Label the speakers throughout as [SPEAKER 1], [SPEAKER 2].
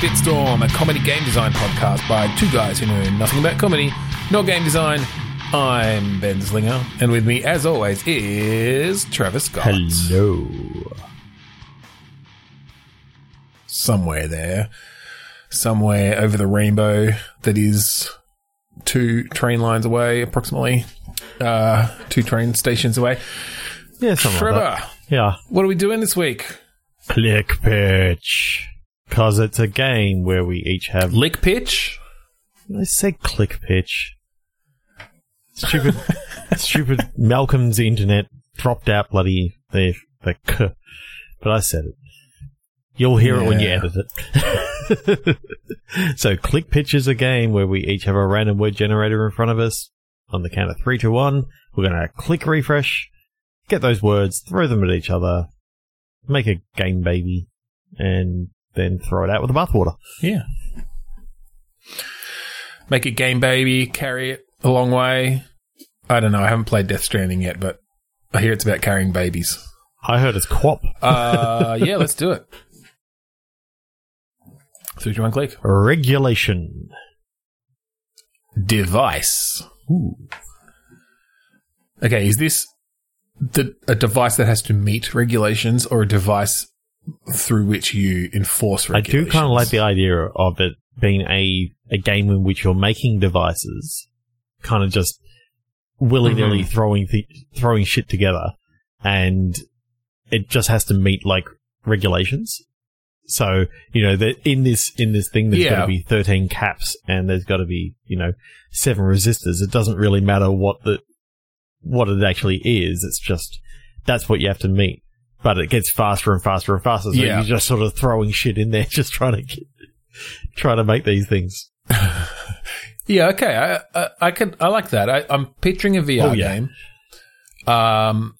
[SPEAKER 1] to Bitstorm, a comedy game design podcast by two guys who know nothing about comedy nor game design. I'm Ben Slinger, and with me, as always, is Travis Scott.
[SPEAKER 2] Hello.
[SPEAKER 1] Somewhere there, somewhere over the rainbow that is two train lines away, approximately, uh, two train stations away.
[SPEAKER 2] Yeah,
[SPEAKER 1] Trevor,
[SPEAKER 2] like. Yeah.
[SPEAKER 1] what are we doing this week?
[SPEAKER 2] Click pitch. Because it's a game where we each have.
[SPEAKER 1] Lick pitch?
[SPEAKER 2] I said click pitch. Stupid, stupid Malcolm's internet dropped out bloody the the k. But I said it. You'll hear it when you
[SPEAKER 1] Yeah.
[SPEAKER 2] edit it. so click pitch is a game where we each have a random word generator in front of us. On the count of three to one, we're gonna click refresh, get those words, throw them at each other, make a game baby, and then throw it out with the bathwater.
[SPEAKER 1] Yeah. Make it game baby, carry it a long way. I don't know. I haven't played Death Stranding yet, but I hear it's about carrying babies.
[SPEAKER 2] I heard it's quap.
[SPEAKER 1] Uh, yeah, let's do it. So, do you want to click?
[SPEAKER 2] Regulation.
[SPEAKER 1] Device. Ooh. Okay, is this the, a device that has to meet regulations or a device through which you enforce regulations.
[SPEAKER 2] I do kind of like the idea of it being a, a game in which you're making devices, kind of just willy nilly
[SPEAKER 1] Mhm.
[SPEAKER 2] throwing th- throwing shit together, and it just has to meet like regulations. So you know that in this in this thing, there's got to be 13 caps, and there's got to be you know seven resistors. It doesn't really matter what the what it actually is. It's just that's what you have to meet. But it gets faster and faster and faster. So
[SPEAKER 1] Yeah.
[SPEAKER 2] you're just sort of throwing shit in there, just trying to get, trying to make these things.
[SPEAKER 1] Yeah, okay. I I, I could I like that. I, I'm picturing a VR
[SPEAKER 2] Oh, yeah.
[SPEAKER 1] game, um,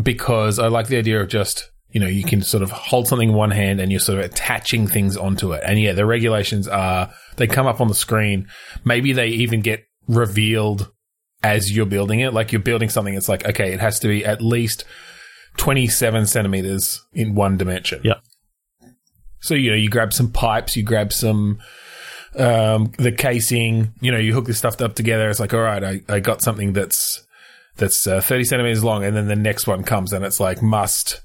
[SPEAKER 1] because I like the idea of just you know you can sort of hold something in one hand and you're sort of attaching things onto it. And yeah, the regulations are they come up on the screen. Maybe they even get revealed as you're building it. Like you're building something, it's like okay, it has to be at least 27 centimeters in one dimension.
[SPEAKER 2] Yep.
[SPEAKER 1] So you know you grab some pipes, you grab some um, the casing, you know, you hook this stuff up together. It's like, all right, I, I got something that's, that's uh, 30 centimeters long. And then the next one comes and it's like, must,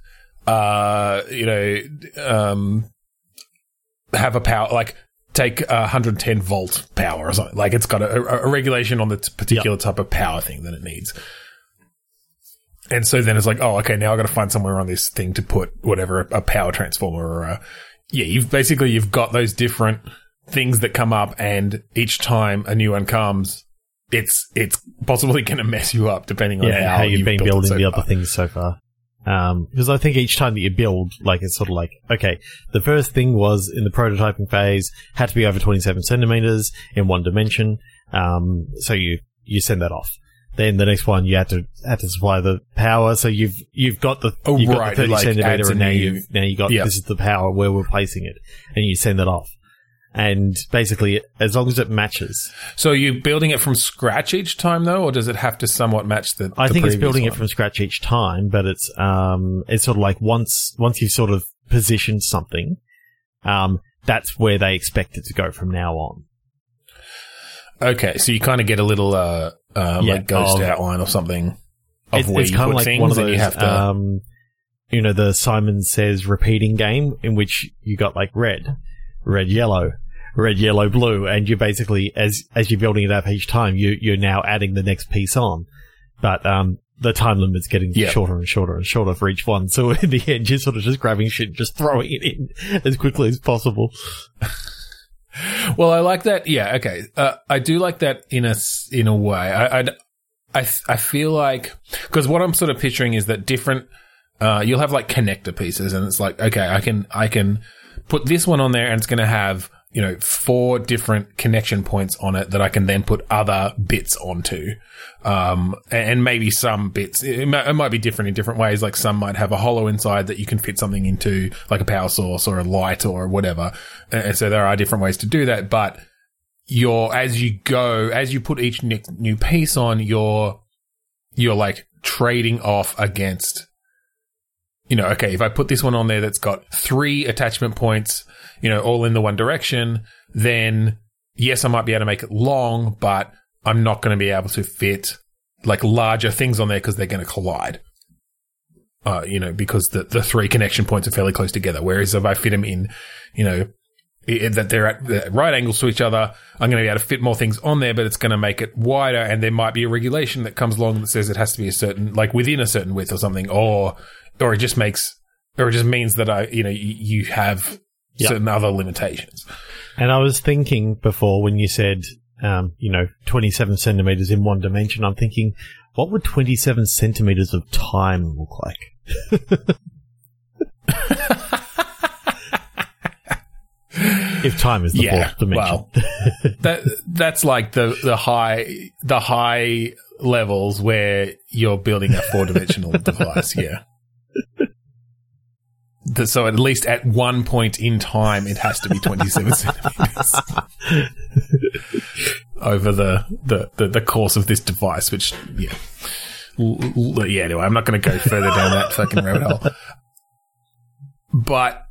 [SPEAKER 1] uh, you know, um, have a power, like take a 110 volt power or something. Like it's got a, a, regulation on the t- particular type of power thing that it needs. And so then it's like, oh, okay, now I've got to find somewhere on this thing to put whatever, a power transformer or a, yeah, you've basically, you've got those different things that come up and each time a new one comes, it's, it's possibly going to mess you up depending on
[SPEAKER 2] Yeah,
[SPEAKER 1] how,
[SPEAKER 2] how, you've been
[SPEAKER 1] built it
[SPEAKER 2] building
[SPEAKER 1] so
[SPEAKER 2] the other things so far. Um, because I think each time that you build, like it's sort of like, okay, the first thing was in the prototyping phase had to be over 27 centimeters in one dimension. Um, so you, you send that off. Then the next one you have to, had to supply the power. So you've, you've got the,
[SPEAKER 1] Oh,
[SPEAKER 2] you've got the 30
[SPEAKER 1] like
[SPEAKER 2] centimeter and now you've, now you got,
[SPEAKER 1] Yep.
[SPEAKER 2] this is the power where we're placing it and you send that off. And basically, as long as it matches,
[SPEAKER 1] So are you building it from scratch each time though, or does it have to somewhat match the?
[SPEAKER 2] I
[SPEAKER 1] the
[SPEAKER 2] think it's building
[SPEAKER 1] one?
[SPEAKER 2] it from scratch each time, but it's um it's sort of like once once you've sort of positioned something, um that's where they expect it to go from now on.
[SPEAKER 1] Okay, so you kind of get a little, uh, uh,
[SPEAKER 2] Yeah,
[SPEAKER 1] like ghost
[SPEAKER 2] of-
[SPEAKER 1] outline or something of
[SPEAKER 2] It's,
[SPEAKER 1] where
[SPEAKER 2] it's
[SPEAKER 1] you
[SPEAKER 2] kind
[SPEAKER 1] put
[SPEAKER 2] of like one of those
[SPEAKER 1] you have to.
[SPEAKER 2] um you know the Simon says repeating game in which you got like red, red yellow, red yellow blue, and you're basically as as you're building it up each time, you you're now adding the next piece on, but um. The time limit's getting
[SPEAKER 1] Yeah.
[SPEAKER 2] shorter and shorter and shorter for each one. So in the end, you're sort of just grabbing shit, and just throwing it in as quickly as possible.
[SPEAKER 1] Well, I like that. Yeah, okay. Uh, I do like that in a in a way. I I'd, I I feel like because what I'm sort of picturing is that different. Uh, you'll have like connector pieces, and it's like okay, I can I can put this one on there, and it's going to have you know four different connection points on it that I can then put other bits onto. Um, and maybe some bits it might, it might be different in different ways. Like some might have a hollow inside that you can fit something into, like a power source or a light or whatever. And so there are different ways to do that. But you're as you go, as you put each new piece on, you're you're like trading off against you know, okay, if I put this one on there that's got three attachment points, you know, all in the one direction, then yes, I might be able to make it long, but I'm not going to be able to fit like larger things on there because they're going to collide. Uh, you know, because the, the three connection points are fairly close together. Whereas if I fit them in, you know, i- that they're at the right angles to each other, I'm going to be able to fit more things on there, but it's going to make it wider. And there might be a regulation that comes along that says it has to be a certain, like within a certain width or something, or, or it just makes, or it just means that I, you know, you, you have
[SPEAKER 2] Yep.
[SPEAKER 1] certain other limitations.
[SPEAKER 2] And I was thinking before when you said, um, you know, 27 centimeters in one dimension, I'm thinking, what would 27 centimeters of time look like? if time is the
[SPEAKER 1] Yeah,
[SPEAKER 2] fourth dimension.
[SPEAKER 1] well, that that's like the the high the high levels where you're building a four dimensional device. Yeah. The- So at least at one point in time, it has to be 27 centimeters over the, the, the, the course of this device, which, yeah. L- l- yeah, anyway, I'm not going to go further down that fucking rabbit hole. But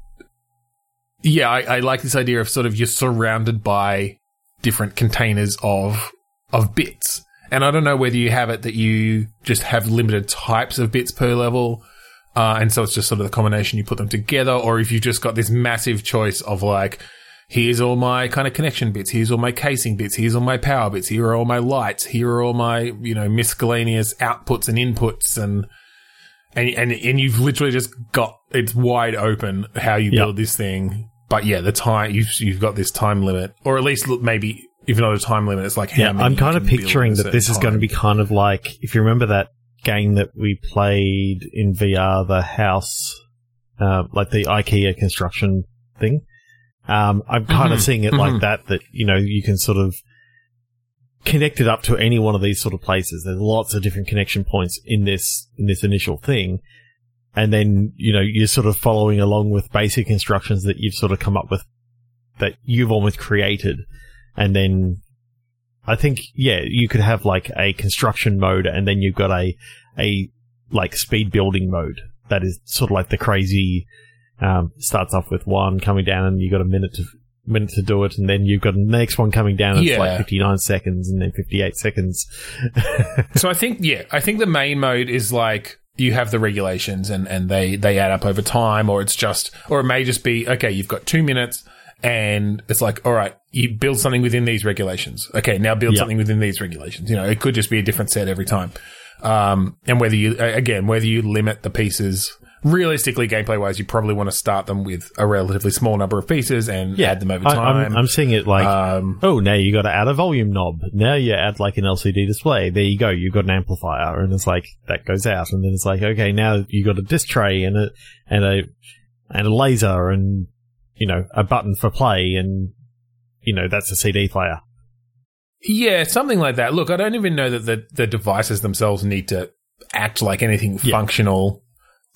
[SPEAKER 1] yeah, I, I like this idea of sort of you're surrounded by different containers of of bits. And I don't know whether you have it that you just have limited types of bits per level, uh, and so it's just sort of the combination you put them together, or if you've just got this massive choice of like, here's all my kind of connection bits, here's all my casing bits, here's all my power bits, here are all my lights, here are all my you know miscellaneous outputs and inputs, and and and and you've literally just got it's wide open how you
[SPEAKER 2] Yep.
[SPEAKER 1] build this thing. But yeah, the time you've you've got this time limit, or at least look, maybe even not a time limit. It's like how
[SPEAKER 2] Yeah, I'm kind of picturing that this
[SPEAKER 1] certain
[SPEAKER 2] is going to be kind of like if you remember that game that we played in VR, the house, uh, like the IKEA construction thing. Um, I'm kind of
[SPEAKER 1] Mhm,
[SPEAKER 2] seeing it
[SPEAKER 1] mhm.
[SPEAKER 2] like that. That you know you can sort of connect it up to any one of these sort of places. There's lots of different connection points in this in this initial thing. And then, you know, you're sort of following along with basic instructions that you've sort of come up with that you've almost created. And then I think, yeah, you could have like a construction mode and then you've got a, a like speed building mode that is sort of like the crazy, um, starts off with one coming down and you've got a minute to, minute to do it. And then you've got the next one coming down and it's like 59 seconds and then 58 seconds.
[SPEAKER 1] So I think, yeah, I think the main mode is like you have the regulations and, and they, they add up over time, or it's just, or it may just be, okay, you've got two minutes and it's like, all right, you build something within these regulations. Okay, now build
[SPEAKER 2] Yeah.
[SPEAKER 1] something within these regulations. You know, it could just be a different set every time. Um, and whether you, again, whether you limit the pieces, realistically, gameplay wise, you probably want to start them with a relatively small number of pieces and add them over
[SPEAKER 2] I,
[SPEAKER 1] time.
[SPEAKER 2] I'm, I'm seeing it like,
[SPEAKER 1] um,
[SPEAKER 2] oh, now you got to add a volume knob. Now you add like an LCD display. There you go. You've got an amplifier, and it's like that goes out, and then it's like, okay, now you got a disc tray and a and a and a laser, and you know a button for play, and you know that's a CD player.
[SPEAKER 1] Yeah, something like that. Look, I don't even know that the, the devices themselves need to act like anything
[SPEAKER 2] Yeah.
[SPEAKER 1] functional.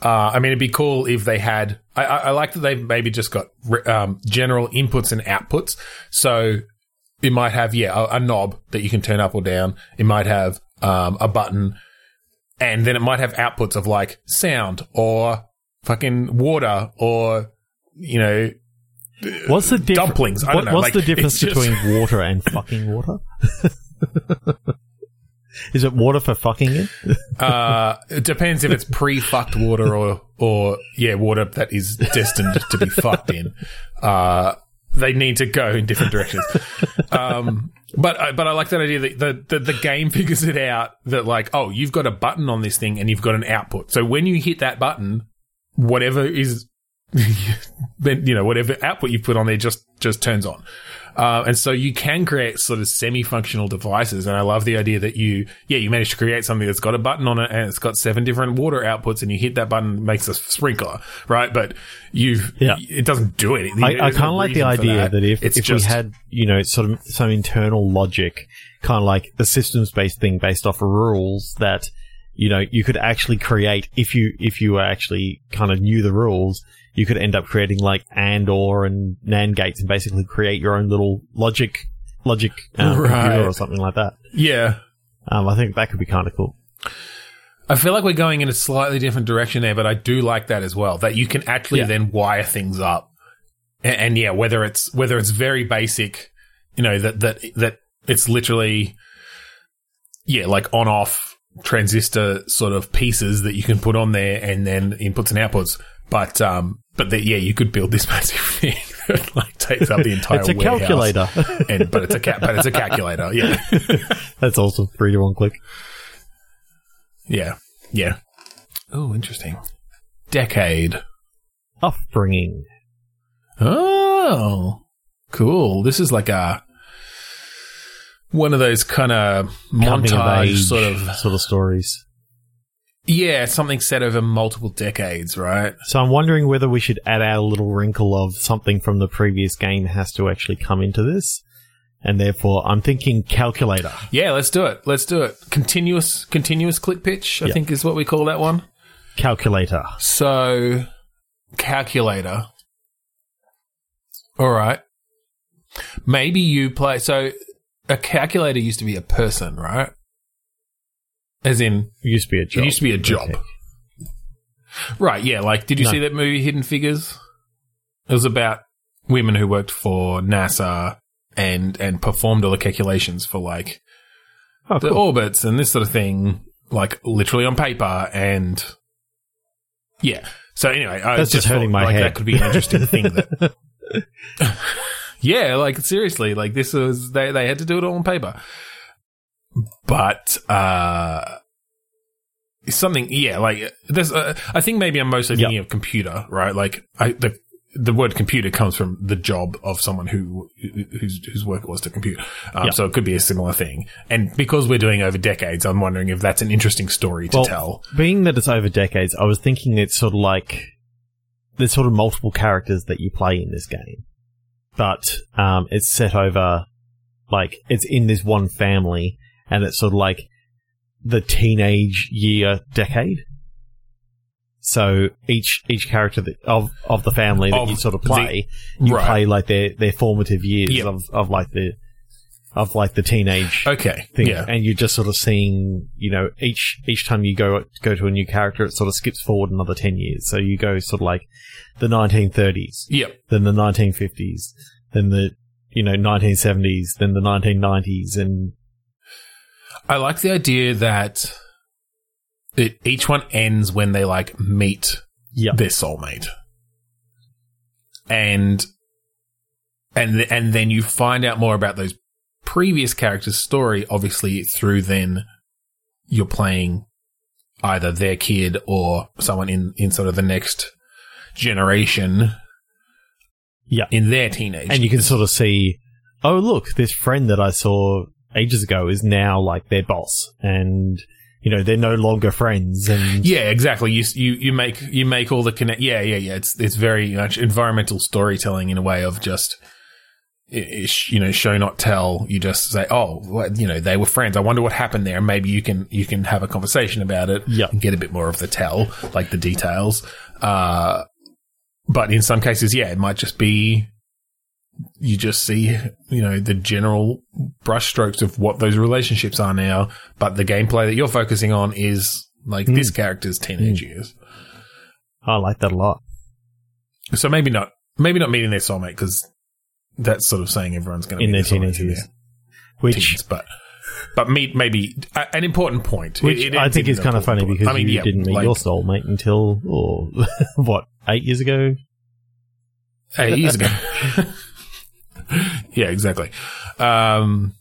[SPEAKER 1] Uh, I mean, it'd be cool if they had. I, I, I like that they've maybe just got um, general inputs and outputs. So it might have, yeah, a, a knob that you can turn up or down. It might have um, a button, and then it might have outputs of like sound or fucking water or you know
[SPEAKER 2] What's the difference?
[SPEAKER 1] dumplings. I don't know.
[SPEAKER 2] what's
[SPEAKER 1] Like,
[SPEAKER 2] the difference
[SPEAKER 1] just-
[SPEAKER 2] between water and fucking water? Is it water for fucking it?
[SPEAKER 1] Uh, it depends if it's pre-fucked water or, or yeah, water that is destined to be fucked in. Uh, they need to go in different directions. Um, but I- but I like that idea that the, the the game figures it out that like oh you've got a button on this thing and you've got an output. So when you hit that button, whatever is then you know whatever output you put on there just just turns on. Uh, and so you can create sort of semi-functional devices. And I love the idea that you, yeah, you manage to create something that's got a button on it and it's got seven different water outputs and you hit that button, it makes a sprinkler, right? But you've,
[SPEAKER 2] Yeah.
[SPEAKER 1] it doesn't do anything.
[SPEAKER 2] I, I kind of like the idea that, if,
[SPEAKER 1] it's
[SPEAKER 2] if
[SPEAKER 1] just,
[SPEAKER 2] we had, you know, sort of some internal logic, kind of like a systems based thing based off of rules that, you know, you could actually create if you, if you actually kind of knew the rules, you could end up creating like and or and NAND gates and basically create your own little logic, logic um,
[SPEAKER 1] Right.
[SPEAKER 2] computer or something like that.
[SPEAKER 1] yeah.
[SPEAKER 2] Um, I think that could be kind of cool.
[SPEAKER 1] I feel like we're going in a slightly different direction there, but I do like that as well. That you can actually
[SPEAKER 2] Yeah.
[SPEAKER 1] then wire things up, and, and yeah, whether it's whether it's very basic, you know that that that it's literally, yeah, like on off transistor sort of pieces that you can put on there, and then inputs and outputs. But um, but that yeah, you could build this massive thing that like takes up the entire.
[SPEAKER 2] it's a calculator.
[SPEAKER 1] and but it's a ca- but it's a calculator. Yeah,
[SPEAKER 2] That's awesome. Three to one click.
[SPEAKER 1] yeah, yeah. Oh, interesting. Decade.
[SPEAKER 2] Upbringing.
[SPEAKER 1] Oh, cool. This is like a one of those kind of montage sort of
[SPEAKER 2] sort of stories.
[SPEAKER 1] Yeah, something set over multiple decades, right?
[SPEAKER 2] So I'm wondering whether we should add our little wrinkle of something from the previous game has to actually come into this. And therefore, I'm thinking calculator.
[SPEAKER 1] Yeah, let's do it. Let's do it. Continuous continuous click pitch, I
[SPEAKER 2] Yeah.
[SPEAKER 1] think is what we call that one.
[SPEAKER 2] Calculator.
[SPEAKER 1] So, calculator. All right. Maybe you play. So, a calculator used to be a person, right? As in,
[SPEAKER 2] It used to be a job.
[SPEAKER 1] it used to be a job.
[SPEAKER 2] Okay.
[SPEAKER 1] Right, yeah. Like, did you
[SPEAKER 2] No.
[SPEAKER 1] see that movie, Hidden Figures? It was about women who worked for NASA and and performed all the calculations for like
[SPEAKER 2] Oh,
[SPEAKER 1] the
[SPEAKER 2] cool.
[SPEAKER 1] orbits and this sort of thing, like literally on paper and yeah. So anyway, I
[SPEAKER 2] That's just hurting
[SPEAKER 1] thought,
[SPEAKER 2] my
[SPEAKER 1] like,
[SPEAKER 2] head.
[SPEAKER 1] That could be an interesting thing. That, yeah, like seriously, like this was they they had to do it all on paper, but uh. Something, yeah, like there's. Uh, I think maybe I'm mostly
[SPEAKER 2] Yep.
[SPEAKER 1] thinking of computer, right? Like I, the the word computer comes from the job of someone who whose whose work it was to compute. Um,
[SPEAKER 2] Yeah.
[SPEAKER 1] So it could be a similar thing. And because we're doing over decades, I'm wondering if that's an interesting story to
[SPEAKER 2] Well,
[SPEAKER 1] tell.
[SPEAKER 2] Being that it's over decades, I was thinking it's sort of like there's sort of multiple characters that you play in this game, but um, it's set over like it's in this one family, and it's sort of like the teenage year decade. So each each character that, of of the family that
[SPEAKER 1] Of
[SPEAKER 2] you sort of
[SPEAKER 1] the-
[SPEAKER 2] play, you
[SPEAKER 1] right.
[SPEAKER 2] play like their their formative years
[SPEAKER 1] Yep.
[SPEAKER 2] of of like the of like the teenage
[SPEAKER 1] Okay,
[SPEAKER 2] thing,
[SPEAKER 1] yeah,
[SPEAKER 2] and you're just sort of seeing, you know, each each time you go go to a new character, it sort of skips forward another ten years. So you go sort of like the 1930s,
[SPEAKER 1] yep,
[SPEAKER 2] then the 1950s, then the you know 1970s, then the 1990s, and
[SPEAKER 1] I like the idea that it, each one ends when they like meet
[SPEAKER 2] yeah,
[SPEAKER 1] their soulmate, and and th- and then you find out more about those previous characters' story. Obviously, through then you're playing either their kid or someone in in sort of the next generation.
[SPEAKER 2] Yeah.
[SPEAKER 1] in their teenage,
[SPEAKER 2] and you can sort of see, oh look, this friend that I saw ages ago is now like their boss, and you know they're no longer friends, and
[SPEAKER 1] Yeah, exactly. You you you make you make all the connect. Yeah, yeah, yeah. It's it's very much environmental storytelling in a way of just you know show not tell. You just say, oh, you know, they were friends. I wonder what happened there. Maybe you can you can have a conversation about it.
[SPEAKER 2] Yeah.
[SPEAKER 1] and get a bit more of the tell, like the details. Uh, but in some cases, yeah, it might just be you just see you know the general brushstrokes of what those relationships are now. But the gameplay that you're focusing on is like
[SPEAKER 2] Mm.
[SPEAKER 1] this character's teenage years.
[SPEAKER 2] I like that a lot.
[SPEAKER 1] So maybe not, maybe not meeting their soulmate because that's sort of saying everyone's going to
[SPEAKER 2] in their teenage
[SPEAKER 1] in
[SPEAKER 2] years,
[SPEAKER 1] their
[SPEAKER 2] which
[SPEAKER 1] teens, but but meet maybe a, an important point.
[SPEAKER 2] Which
[SPEAKER 1] It- it
[SPEAKER 2] I think
[SPEAKER 1] in
[SPEAKER 2] is kind of funny
[SPEAKER 1] important
[SPEAKER 2] because.
[SPEAKER 1] I mean,
[SPEAKER 2] you
[SPEAKER 1] yeah,
[SPEAKER 2] didn't meet
[SPEAKER 1] like,
[SPEAKER 2] your soulmate until oh, what eight years ago.
[SPEAKER 1] eight years ago. yeah, exactly. Um,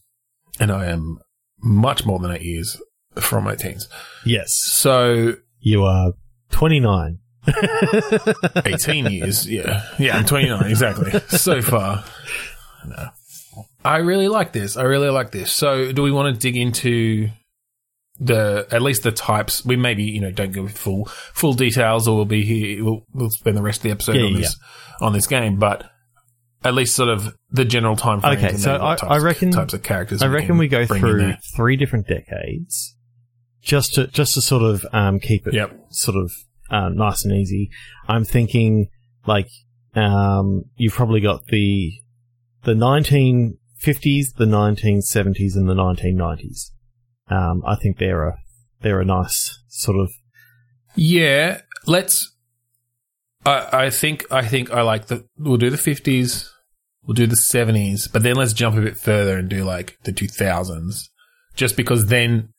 [SPEAKER 1] and I am much more than eight years from my teens.
[SPEAKER 2] Yes,
[SPEAKER 1] So
[SPEAKER 2] you are twenty nine.
[SPEAKER 1] 18 years. Yeah. Yeah, I'm 29. Exactly. So far. No. I really like this. I really like this. So, do we want to dig into the at least the types? We maybe you know don't go with full full details, or we'll be here. We'll, we'll spend the rest of the episode
[SPEAKER 2] Yeah,
[SPEAKER 1] on
[SPEAKER 2] yeah,
[SPEAKER 1] this on this game, but at least sort of the general time frame.
[SPEAKER 2] Okay, so I- I reckon-
[SPEAKER 1] types of characters.
[SPEAKER 2] I reckon
[SPEAKER 1] can
[SPEAKER 2] we go through three different decades, just to just to sort of um, keep it
[SPEAKER 1] Yep.
[SPEAKER 2] sort of um, nice and easy. I'm thinking like um, you've probably got the the 1950s, the 1970s, and the 1990s. Um, I think they're a they're a nice sort of.
[SPEAKER 1] Yeah, let's. I I think I think I like the. We'll do the fifties. We'll do the seventies, but then let's jump a bit further and do like the two thousands, just because then,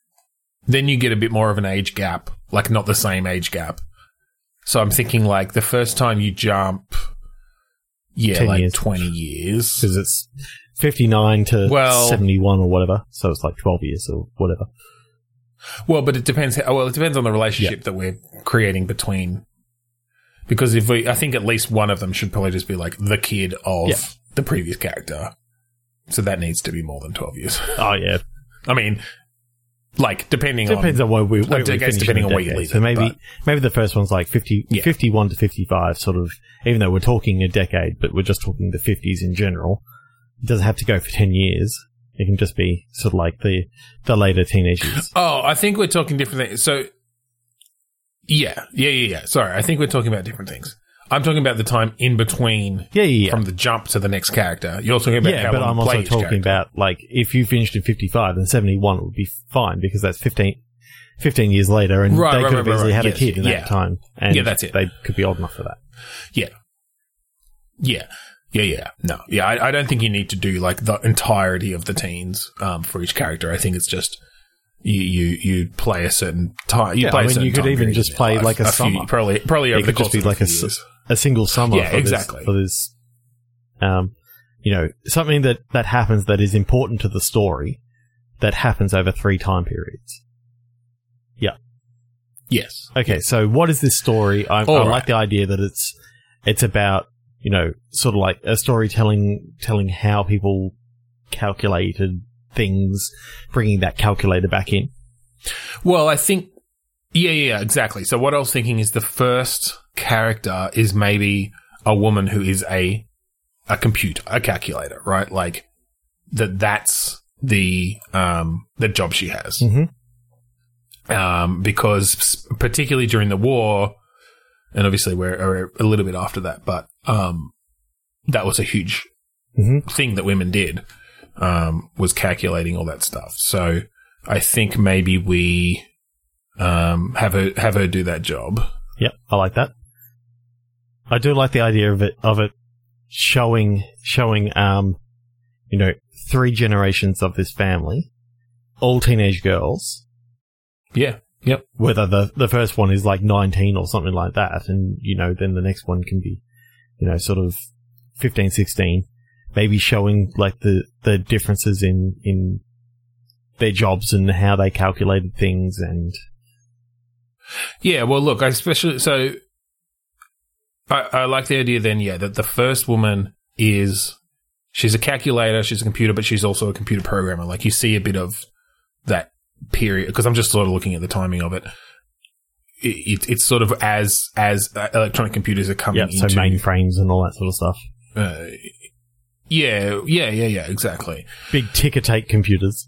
[SPEAKER 1] then you get a bit more of an age gap, like not the same age gap. So I'm thinking like the first time you jump, yeah, like
[SPEAKER 2] years.
[SPEAKER 1] twenty years.
[SPEAKER 2] because it's 59 to
[SPEAKER 1] Well-
[SPEAKER 2] 71 or whatever. So it's like 12 years or whatever.
[SPEAKER 1] Well, but it depends. How, well, it depends on the relationship that we're creating between. Because if we, I think at least one of them should probably just be like the kid of
[SPEAKER 2] Yeah.
[SPEAKER 1] the previous character. So that needs to be more than twelve years.
[SPEAKER 2] Oh, yeah.
[SPEAKER 1] I mean, like depending
[SPEAKER 2] Depends
[SPEAKER 1] on.
[SPEAKER 2] on where we, where
[SPEAKER 1] I
[SPEAKER 2] we
[SPEAKER 1] guess depending on where you leave
[SPEAKER 2] So maybe, maybe the first one's like 50,
[SPEAKER 1] Yeah.
[SPEAKER 2] 51 to 55 sort of, even though we're talking a decade, but we're just talking the 50s in general. It doesn't have to go for 10 years. It can just be sort of like the, the later teenage years.
[SPEAKER 1] Oh, I think we're talking different things. So, yeah, yeah, yeah, yeah. Sorry, I think we're talking about different things. I'm talking about the time in between
[SPEAKER 2] Yeah, yeah, yeah.
[SPEAKER 1] from the jump to the next character. You're talking about
[SPEAKER 2] yeah, but I'm also talking
[SPEAKER 1] character.
[SPEAKER 2] about like if you finished in 55, then 71 would be fine because that's 15, 15 years later, and
[SPEAKER 1] Right,
[SPEAKER 2] they
[SPEAKER 1] right,
[SPEAKER 2] could have
[SPEAKER 1] right,
[SPEAKER 2] easily
[SPEAKER 1] right.
[SPEAKER 2] had a kid in that time, and
[SPEAKER 1] Yeah, that's it.
[SPEAKER 2] They could be old enough for that.
[SPEAKER 1] Yeah. Yeah. Yeah, yeah. No. Yeah, I, I don't think you need to do like the entirety of the teens um, for each character. I think it's just you you, you play a certain time. You
[SPEAKER 2] Yeah,
[SPEAKER 1] play
[SPEAKER 2] I
[SPEAKER 1] a
[SPEAKER 2] certain you could even just play
[SPEAKER 1] life.
[SPEAKER 2] like a
[SPEAKER 1] few-
[SPEAKER 2] summer.
[SPEAKER 1] probably probably over
[SPEAKER 2] It
[SPEAKER 1] the
[SPEAKER 2] could just be
[SPEAKER 1] of
[SPEAKER 2] like
[SPEAKER 1] a
[SPEAKER 2] a
[SPEAKER 1] few
[SPEAKER 2] s- a single summer.
[SPEAKER 1] Yeah,
[SPEAKER 2] for this-
[SPEAKER 1] exactly.
[SPEAKER 2] for this, um, you know, something that that happens that is important to the story that happens over three time periods. Yeah.
[SPEAKER 1] Yes.
[SPEAKER 2] Okay, so what is this story? I, I
[SPEAKER 1] All
[SPEAKER 2] like the idea that it's it's about you know sort of like a storytelling telling how people calculated things, bringing that calculator back in.
[SPEAKER 1] Well, I think yeah, yeah, exactly. So what I was thinking is the first character is maybe a woman who is a a computer, a calculator, right? Like that that's the um the job she has.
[SPEAKER 2] Mm-hmm.
[SPEAKER 1] um, because particularly during the war, and obviously we're, we're a little bit after that, but um, that was a huge
[SPEAKER 2] Mhm.
[SPEAKER 1] thing that women did um, was calculating all that stuff. So I think maybe we um, have her have her do that job.
[SPEAKER 2] Yep, I like that. I do like the idea of it of it showing showing um you know three generations of this family, all teenage girls.
[SPEAKER 1] Yeah. Yep.
[SPEAKER 2] Whether the the first one is like nineteen or something like that, and you know then the next one can be, you know, sort of 15, 16, maybe showing like the the differences in in their jobs and how they calculated things and
[SPEAKER 1] Yeah, well, look, I especially so I, I like the idea then, yeah, that the first woman is she's a calculator, she's a computer, but she's also a computer programmer. Like you see a bit of that period because I'm just sort of looking at the timing of it. It, it, it's sort of as as uh, electronic computers are coming
[SPEAKER 2] yeah, so
[SPEAKER 1] into
[SPEAKER 2] mainframes and all that sort of stuff.
[SPEAKER 1] uh, yeah, yeah, yeah, yeah, exactly.
[SPEAKER 2] Big ticker tape computers.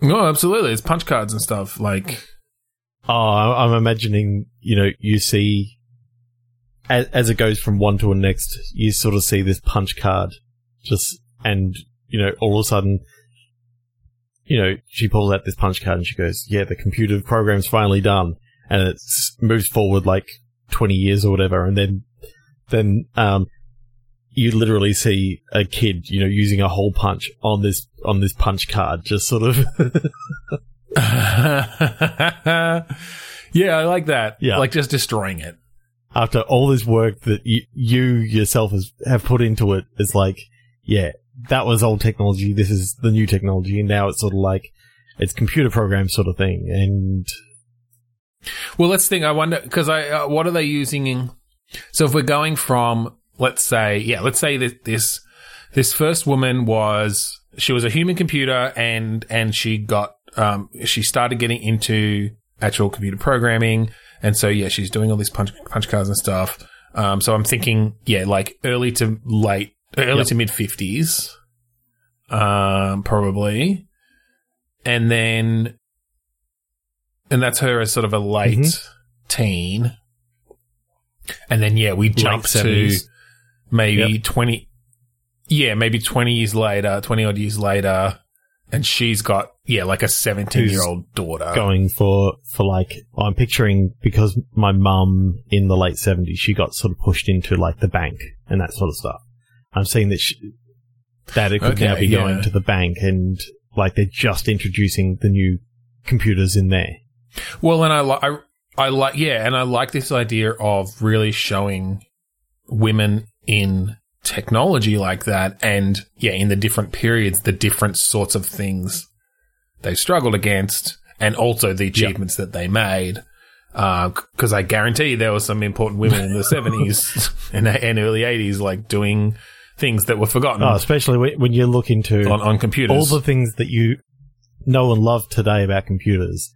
[SPEAKER 1] No, absolutely. It's punch cards and stuff. Like,
[SPEAKER 2] Oh, I'm imagining, you know, you see, as, as it goes from one to the next, you sort of see this punch card just, and, you know, all of a sudden, you know, she pulls out this punch card and she goes, yeah, the computer program's finally done. And it moves forward like 20 years or whatever. And then, then, um, you literally see a kid, you know, using a hole punch on this, on this punch card, just sort of,
[SPEAKER 1] yeah, I like that.
[SPEAKER 2] Yeah.
[SPEAKER 1] like just destroying it.
[SPEAKER 2] after all this work that you, you yourself has, have put into it, it's like, yeah, that was old technology. This is the new technology. And now it's sort of like, it's computer program sort of thing. And
[SPEAKER 1] Well, let's think. I wonder because I uh, what are they using in? So if we're going from let's say yeah, let's say that this this first woman was she was a human computer and and she got um she started getting into actual computer programming and so yeah she's doing all these punch punch cards and stuff. Um, so I'm thinking yeah like early to late early
[SPEAKER 2] Yep.
[SPEAKER 1] to mid fifties, um probably, and then and that's her as sort of a late
[SPEAKER 2] Mhm.
[SPEAKER 1] teen. And then yeah, we jump to
[SPEAKER 2] 70s.
[SPEAKER 1] Maybe
[SPEAKER 2] Yep.
[SPEAKER 1] twenty. Yeah, maybe twenty years later, twenty odd years later, and she's got yeah, like a seventeen year old daughter.
[SPEAKER 2] going for for like I'm picturing because my mum in the late seventies she got sort of pushed into like the bank and that sort of stuff. I'm seeing that she, that it could
[SPEAKER 1] Okay,
[SPEAKER 2] now be
[SPEAKER 1] yeah.
[SPEAKER 2] going to the bank and like they're just introducing the new computers in there.
[SPEAKER 1] Well, and I like, I, I like, yeah, and I like this idea of really showing women in technology like that, and yeah, in the different periods, the different sorts of things they struggled against, and also the achievements that they made. Uh, because I guarantee there were some important women in the seventies and, and early eighties, like doing things that were forgotten
[SPEAKER 2] Oh, especially when when you look into
[SPEAKER 1] on, on computers.
[SPEAKER 2] all the things that you know and love today about computers.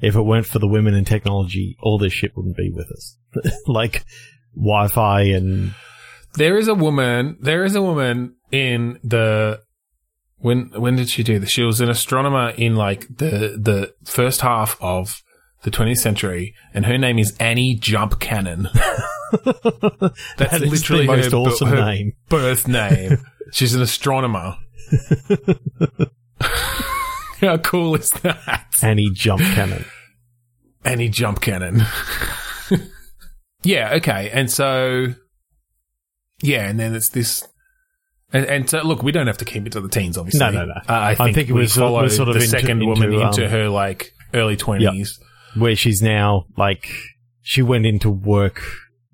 [SPEAKER 2] If it weren't for the women in technology, all this shit wouldn't be with us. like Wi-Fi and
[SPEAKER 1] There is a woman. There is a woman in the when when did she do this? She was an astronomer in like the the first half of the 20th century, and her name is Annie Jump Cannon. That's
[SPEAKER 2] That
[SPEAKER 1] literally
[SPEAKER 2] the most
[SPEAKER 1] her,
[SPEAKER 2] awesome
[SPEAKER 1] her
[SPEAKER 2] name.
[SPEAKER 1] birth name. She's an astronomer. How cool is that?
[SPEAKER 2] Annie Jump Cannon.
[SPEAKER 1] Annie Jump Cannon. yeah, okay. And so, yeah, and then it's this. And, and so, look, we don't have to keep it to the teens, obviously.
[SPEAKER 2] No, no, no.
[SPEAKER 1] Uh, I think,
[SPEAKER 2] think it
[SPEAKER 1] we
[SPEAKER 2] was sort-
[SPEAKER 1] follow
[SPEAKER 2] was sort of
[SPEAKER 1] the
[SPEAKER 2] into-
[SPEAKER 1] second
[SPEAKER 2] into,
[SPEAKER 1] woman into
[SPEAKER 2] um,
[SPEAKER 1] her like early twenties.
[SPEAKER 2] where she's now like she went into work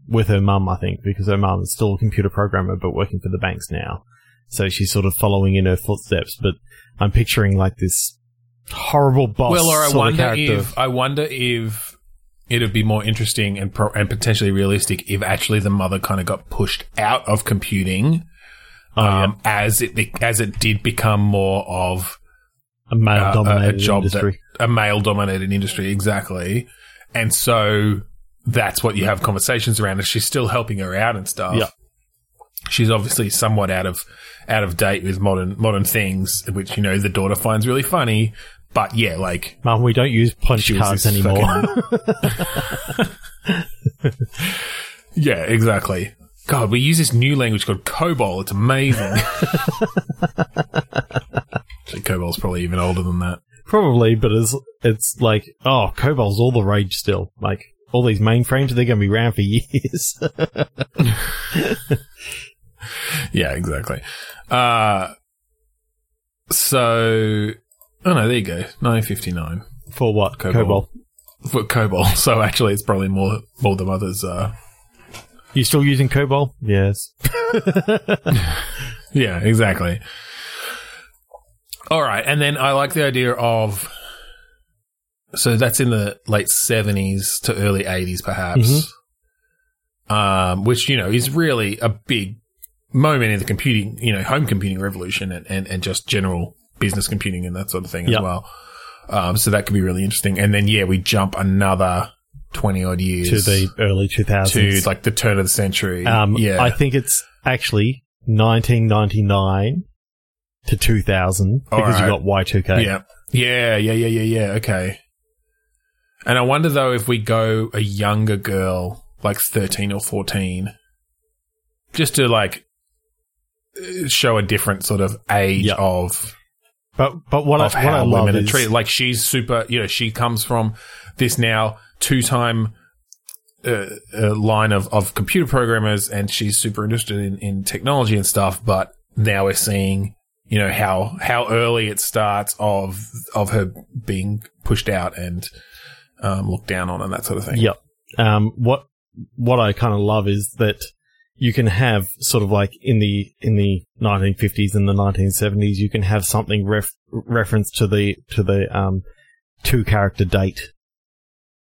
[SPEAKER 2] with her mum, I think, because her mum's still a computer programmer but working for the banks now. So she's sort of following in her footsteps. But I'm picturing like this horrible boss.
[SPEAKER 1] Well, or I wonder if I wonder if it'd be more interesting and pro- and potentially realistic if actually the mother kind of got pushed out of computing.
[SPEAKER 2] Oh, yeah.
[SPEAKER 1] um, as it be- as it did become more of
[SPEAKER 2] a male
[SPEAKER 1] uh,
[SPEAKER 2] dominated
[SPEAKER 1] job
[SPEAKER 2] industry.
[SPEAKER 1] that a male dominated industry exactly and so that's what you have conversations around and she's still helping her out and stuff
[SPEAKER 2] Yeah.
[SPEAKER 1] she's obviously somewhat out of out of date with modern modern things which you know the daughter finds really funny but yeah like
[SPEAKER 2] Mum, we don't use punch cards anymore.
[SPEAKER 1] yeah exactly god we use this new language called cobol it's amazing Actually, cobol's probably even older than that
[SPEAKER 2] Probably, but it's it's like oh, COBOL's all the rage still. Like all these mainframes, they're going to be around for years.
[SPEAKER 1] Yeah, exactly. Uh, so, oh no, there you go. Nine fifty nine
[SPEAKER 2] for what?
[SPEAKER 1] COBOL.
[SPEAKER 2] COBOL.
[SPEAKER 1] for COBOL. So actually, it's probably more more the mother's. Uh,
[SPEAKER 2] You still using COBOL? Yes.
[SPEAKER 1] yeah, exactly. All right, and then I like the idea of. So that's in the late seventies to early eighties, perhaps. Um, which you know is really a big moment in the computing, you know, home computing revolution and, and, and just general business computing and that sort of thing
[SPEAKER 2] Yep.
[SPEAKER 1] as well. Um, so that could be really interesting. And then yeah, we jump another twenty odd years
[SPEAKER 2] to the early 2000s.
[SPEAKER 1] to like the turn of the century.
[SPEAKER 2] um,
[SPEAKER 1] yeah,
[SPEAKER 2] I think it's actually 1999 to 2000 because
[SPEAKER 1] Alright.
[SPEAKER 2] you got Y2K.
[SPEAKER 1] Yeah. Yeah, yeah, yeah, yeah, yeah. Okay. And I wonder though if we go a younger girl, like 13 or 14, just to like uh, show a different sort of age
[SPEAKER 2] Yeah.
[SPEAKER 1] of,
[SPEAKER 2] But but what I,
[SPEAKER 1] of
[SPEAKER 2] what I love
[SPEAKER 1] women are
[SPEAKER 2] is
[SPEAKER 1] treated. Like she's super, you know, she comes from this now two time uh, uh, line of, of computer programmers and she's super interested in, in technology and stuff. But now we're seeing, you know, how, how early it starts of, of her being pushed out and, um, looked down on and that sort of thing.
[SPEAKER 2] Yep. Um, what what I kind of love is that you can have sort of like in the in the 1950s and the 1970s, you can have something ref- reference to the to the um, two character date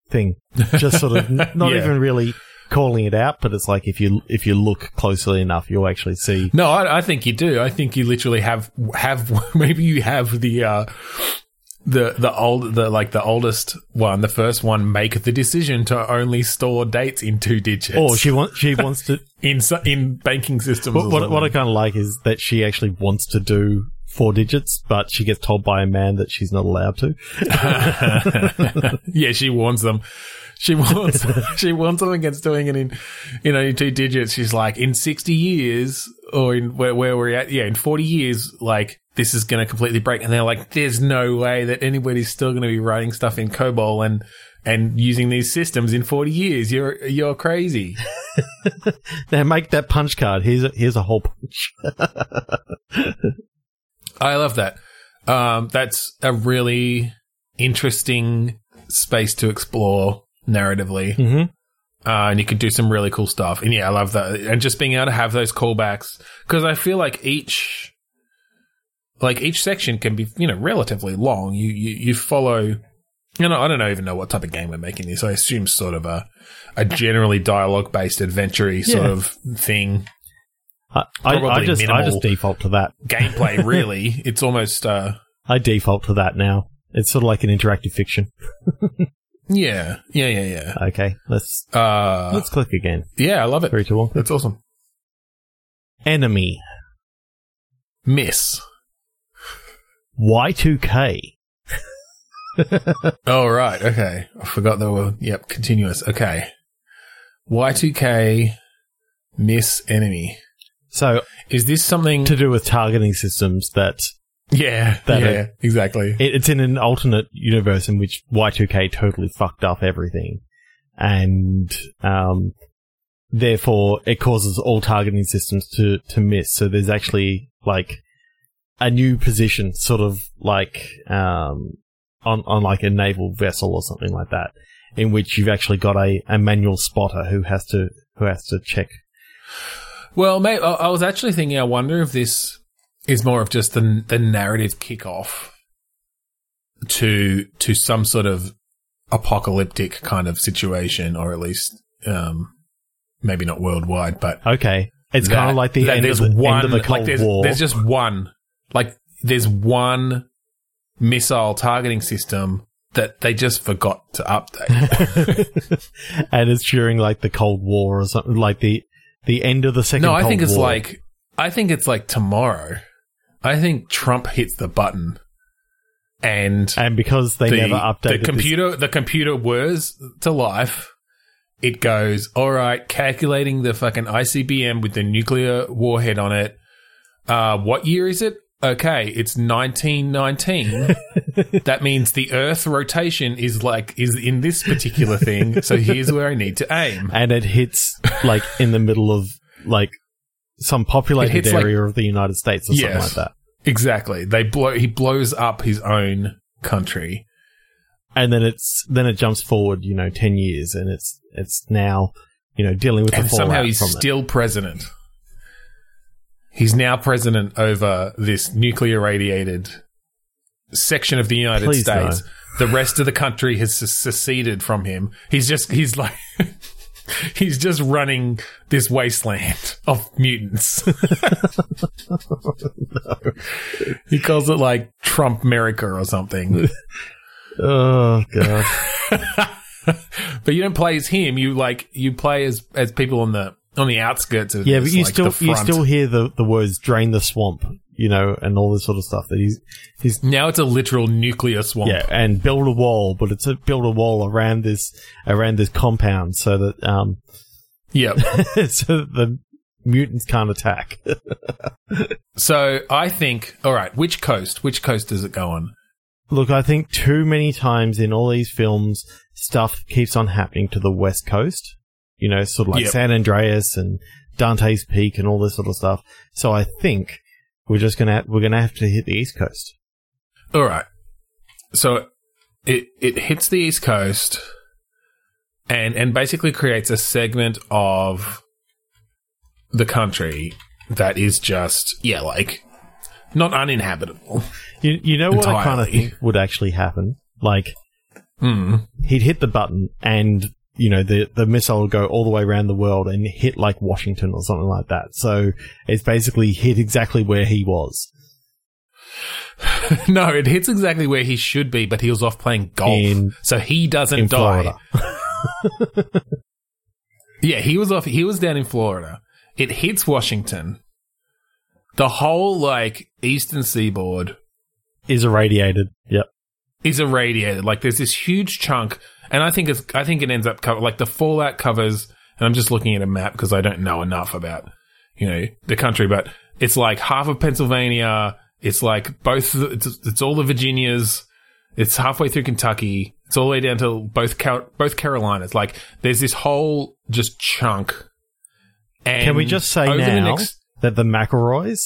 [SPEAKER 2] thing. Just sort of not
[SPEAKER 1] Yeah.
[SPEAKER 2] even really calling it out, but it's like if you if you look closely enough, you'll actually see.
[SPEAKER 1] No, I, I think you do. I think you literally have have maybe you have the uh, the the old the like the oldest one, the first one, make the decision to only store dates in two digits.
[SPEAKER 2] Or she wants she wants to.
[SPEAKER 1] in so- in banking systems.
[SPEAKER 2] What, what, what I kind of like is that she actually wants to do four digits, but she gets told by a man that she's not allowed to.
[SPEAKER 1] yeah, she warns them. She warns she warns them against doing it in you know in two digits. She's like in sixty years or in where where we're at yeah in forty years like this is going to completely break. And they're like, there's no way that anybody's still going to be writing stuff in COBOL and, and using these systems in 40 years. You're, you're crazy.
[SPEAKER 2] Now make that punch card. Here's a, here's a hole punch.
[SPEAKER 1] I love that. Um, that's a really interesting space to explore narratively.
[SPEAKER 2] mm-hmm.
[SPEAKER 1] Uh, and you could do some really cool stuff. And yeah, I love that. And just being able to have those callbacks because I feel like each, like each section can be, you know, relatively long. You, you, you follow, you know, I don't even know what type of game we're making this. I assume sort of a, a generally dialogue based adventure sort
[SPEAKER 2] Yeah.
[SPEAKER 1] of thing.
[SPEAKER 2] I, I, I just I just default to that.
[SPEAKER 1] Gameplay, really. It's almost, uh,
[SPEAKER 2] I default to that now. It's sort of like an interactive fiction.
[SPEAKER 1] yeah, yeah, yeah, yeah.
[SPEAKER 2] Okay, let's
[SPEAKER 1] Uh,
[SPEAKER 2] let's click again.
[SPEAKER 1] yeah, I love it.
[SPEAKER 2] Three, two, one.
[SPEAKER 1] That's awesome.
[SPEAKER 2] Enemy
[SPEAKER 1] Miss.
[SPEAKER 2] Y2K.
[SPEAKER 1] Oh, right. Okay. I forgot there were, yep, continuous. Okay. Y2K miss enemy.
[SPEAKER 2] So
[SPEAKER 1] Is this something
[SPEAKER 2] to do with targeting systems that
[SPEAKER 1] Yeah.
[SPEAKER 2] that
[SPEAKER 1] yeah,
[SPEAKER 2] are-
[SPEAKER 1] exactly.
[SPEAKER 2] it, it's in an alternate universe in which Y2K totally fucked up everything, and um, therefore it causes all targeting systems to to miss. So there's actually like a new position, sort of like um, on on like a naval vessel or something like that, in which you've actually got a, a manual spotter who has to who has to check.
[SPEAKER 1] Well, mate, I, I was actually thinking, I wonder if this is more of just the, the narrative kickoff to, to some sort of apocalyptic kind of situation, or at least, um, maybe not worldwide, but
[SPEAKER 2] Okay, it's kind of like the end of the,
[SPEAKER 1] one,
[SPEAKER 2] end of the Cold
[SPEAKER 1] like there's,
[SPEAKER 2] War.
[SPEAKER 1] There's just one, like there's one missile targeting system that they just forgot to update.
[SPEAKER 2] and it's during like the Cold War or something, like the the end of the second.
[SPEAKER 1] no, I
[SPEAKER 2] Cold
[SPEAKER 1] think it's
[SPEAKER 2] War.
[SPEAKER 1] like I think it's like tomorrow. I think Trump hits the button, and
[SPEAKER 2] and because they
[SPEAKER 1] the,
[SPEAKER 2] never updated
[SPEAKER 1] the
[SPEAKER 2] this-
[SPEAKER 1] computer. The computer whirs to life. It goes all right, calculating the fucking ICBM with the nuclear warhead on it. Uh, what year is it? Okay, it's 1919. that means the Earth rotation is like is in this particular thing. So here's where I need to aim.
[SPEAKER 2] and it hits like in the middle of like some populated
[SPEAKER 1] hits, like-
[SPEAKER 2] area of the United States or something like that.
[SPEAKER 1] Exactly. They blow. He blows up his own country.
[SPEAKER 2] And then it's then it jumps forward, you know, ten years, and it's it's now you know dealing with
[SPEAKER 1] and
[SPEAKER 2] the fallout
[SPEAKER 1] somehow he's still president. He's now president over this nuclear radiated section of the United
[SPEAKER 2] Please
[SPEAKER 1] States. The rest of the country has seceded from him. He's just he's like he's just running this wasteland of mutants. He calls it like Trump America or something.
[SPEAKER 2] Oh god,
[SPEAKER 1] but you don't play as him. You like you play as as people on the on the outskirts of
[SPEAKER 2] yeah, but you
[SPEAKER 1] like,
[SPEAKER 2] still you still hear the the words "drain the swamp," you know, and all this sort of stuff that he's he's
[SPEAKER 1] Now it's a literal nuclear swamp.
[SPEAKER 2] Yeah, and build a wall, but it's a build a wall around this around this compound so that um
[SPEAKER 1] Yep.
[SPEAKER 2] so that the mutants can't attack.
[SPEAKER 1] so I think, all right, which coast? Which coast does it go on?
[SPEAKER 2] Look, I think too many times in all these films, stuff keeps on happening to the west coast. You know, sort of like
[SPEAKER 1] Yep.
[SPEAKER 2] San Andreas and Dante's Peak and all this sort of stuff. So I think we're just gonna we're gonna have to hit the east coast.
[SPEAKER 1] All right. So it it hits the east coast and and basically creates a segment of the country that is just yeah, like not uninhabitable.
[SPEAKER 2] You you know what I kind of think would actually happen? Like
[SPEAKER 1] Hmm.
[SPEAKER 2] he'd hit the button and you know the the missile will go all the way around the world and hit like Washington or something like that. So it's basically hit exactly where he was
[SPEAKER 1] no, it hits exactly where he should be, but he was off playing golf,
[SPEAKER 2] In-
[SPEAKER 1] so he doesn't die. Yeah, he was off. He was down in Florida. It hits Washington. The whole like eastern seaboard
[SPEAKER 2] Is irradiated. Yep.
[SPEAKER 1] is irradiated. Like there's this huge chunk, and I think it's. I think it ends up cover like the fallout covers. And I'm just looking at a map because I don't know enough about you know the country, but it's like half of Pennsylvania It's like both. the- It's, it's all the Virginias. It's halfway through Kentucky. It's all the way down to both Car- both Carolinas. Like there's this whole just chunk. And
[SPEAKER 2] Can we just say now
[SPEAKER 1] next-
[SPEAKER 2] that the McElroys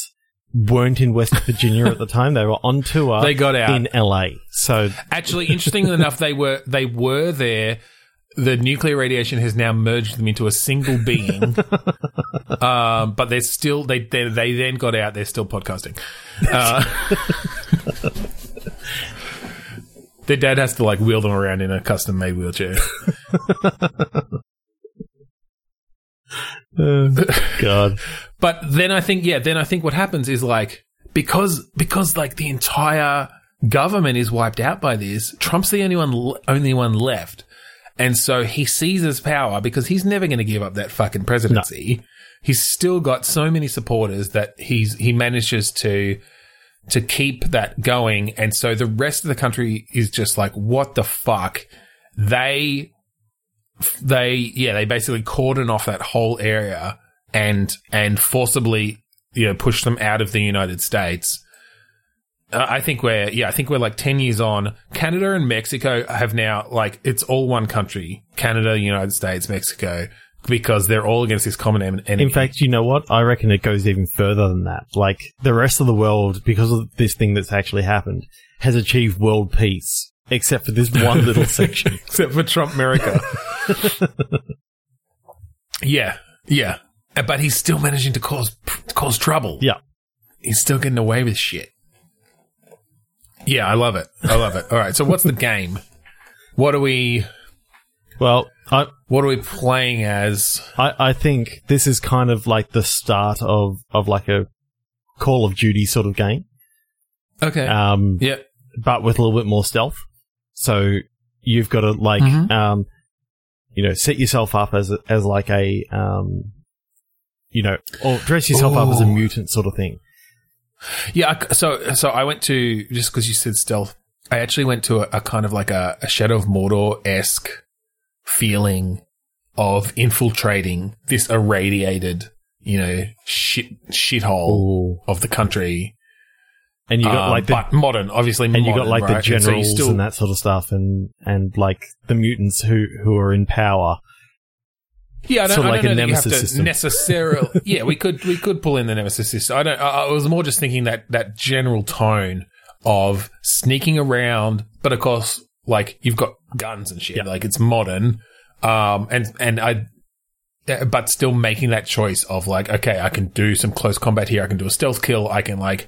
[SPEAKER 2] weren't in West Virginia at the time? They were on tour.
[SPEAKER 1] They got out.
[SPEAKER 2] in LA. So
[SPEAKER 1] Actually, interestingly enough, they were they were there. The nuclear radiation has now merged them into a single being. um, but they're still they, they they then got out. They're still podcasting. Uh, their dad has to like wheel them around in a custom made wheelchair.
[SPEAKER 2] God,
[SPEAKER 1] But then I think, yeah, then I think what happens is like because because like the entire government is wiped out by this. Trump's the only one only one left, and so he seizes power because he's never going to give up that fucking presidency. He's still got so many supporters that he's he manages to to keep that going, and so the rest of the country is just like, what the fuck? They they yeah they basically cordon off that whole area and and forcibly you know push them out of the United States. Uh, I think we're yeah I think we're like ten years on. Canada and Mexico have now like it's all one country. Canada, United States, Mexico because they're all against this common enemy.
[SPEAKER 2] In fact, you know what? I reckon it goes even further than that. Like the rest of the world, because of this thing that's actually happened, has achieved world peace, except for this one little section.
[SPEAKER 1] except for Trump America. yeah, yeah, but he's still managing to cause cause trouble.
[SPEAKER 2] Yeah.
[SPEAKER 1] he's still getting away with shit. Yeah, I love it. I love it. All right, so what's the game? What are we?
[SPEAKER 2] Well, I,
[SPEAKER 1] What are we playing as?
[SPEAKER 2] I, I think this is kind of like the start of, of like a Call of Duty sort of game.
[SPEAKER 1] Okay.
[SPEAKER 2] Um,
[SPEAKER 1] yeah.
[SPEAKER 2] but with a little bit more stealth. So you've got to like,
[SPEAKER 1] Mhm.
[SPEAKER 2] um, you know, set yourself up as a, as like a, um, you know, or dress yourself up as a mutant sort of thing.
[SPEAKER 1] Yeah, so so I went to just because you said stealth. I actually went to a, a kind of like a, a Shadow of Mordor esque feeling of infiltrating this irradiated, you know, shit shithole of the country.
[SPEAKER 2] And you got
[SPEAKER 1] Um,
[SPEAKER 2] like the,
[SPEAKER 1] but modern, obviously,
[SPEAKER 2] and you
[SPEAKER 1] modern,
[SPEAKER 2] got like
[SPEAKER 1] right?
[SPEAKER 2] the
[SPEAKER 1] And so
[SPEAKER 2] generals
[SPEAKER 1] still-
[SPEAKER 2] and that sort of stuff, and and like the mutants who who are in power.
[SPEAKER 1] Yeah, I don't,
[SPEAKER 2] Sort of
[SPEAKER 1] I
[SPEAKER 2] like
[SPEAKER 1] don't know that you have to
[SPEAKER 2] system.
[SPEAKER 1] necessarily. yeah, we could we could pull in the nemesis system. I don't. I, I was more just thinking that that general tone of sneaking around, but of course, like you've got guns and shit. Like it's modern, um, and and I. uh, But still making that choice of like, okay, I can do some close combat here. I can do a stealth kill. I can like,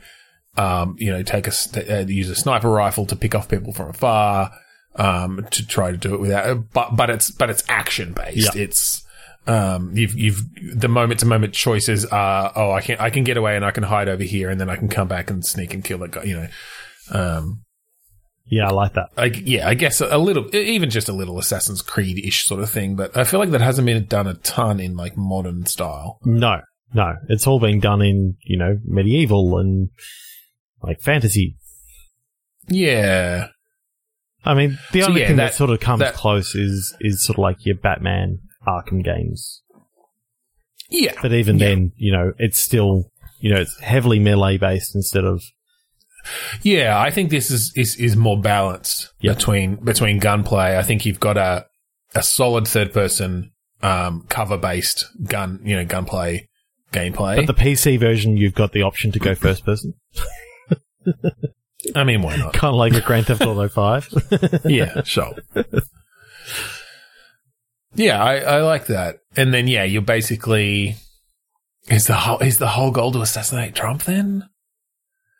[SPEAKER 1] um, you know, take a uh, use a sniper rifle to pick off people from afar, um, to try to do it without. But but it's but it's action based. It's um, you've you've the moment to moment choices are oh I can I can get away and I can hide over here and then I can come back and sneak and kill that guy. You know, um,
[SPEAKER 2] Yeah, I like that.
[SPEAKER 1] I, yeah, I guess a little, even just a little Assassin's Creed ish sort of thing. But I feel like that hasn't been done a ton in like modern style.
[SPEAKER 2] No, no, it's all being done in you know medieval and like fantasy.
[SPEAKER 1] Yeah,
[SPEAKER 2] I mean, the
[SPEAKER 1] So,
[SPEAKER 2] only
[SPEAKER 1] yeah,
[SPEAKER 2] thing that,
[SPEAKER 1] that-
[SPEAKER 2] sort of comes
[SPEAKER 1] that-
[SPEAKER 2] close is is sort of like your Batman Arkham games.
[SPEAKER 1] yeah,
[SPEAKER 2] But even
[SPEAKER 1] Yeah.
[SPEAKER 2] then, you know, it's still you know it's heavily melee based instead of
[SPEAKER 1] yeah. I think this is is, is more balanced
[SPEAKER 2] Yep.
[SPEAKER 1] between between gunplay. I think you've got a a solid third person um, cover based gun, you know, gunplay gameplay.
[SPEAKER 2] But the PC version, you've got the option to go first person,
[SPEAKER 1] I mean, why not?
[SPEAKER 2] kind of like a Grand Theft Auto Five.
[SPEAKER 1] yeah, sure. yeah, I, I like that. And then yeah, you're basically is the whole is the whole goal to assassinate Trump then?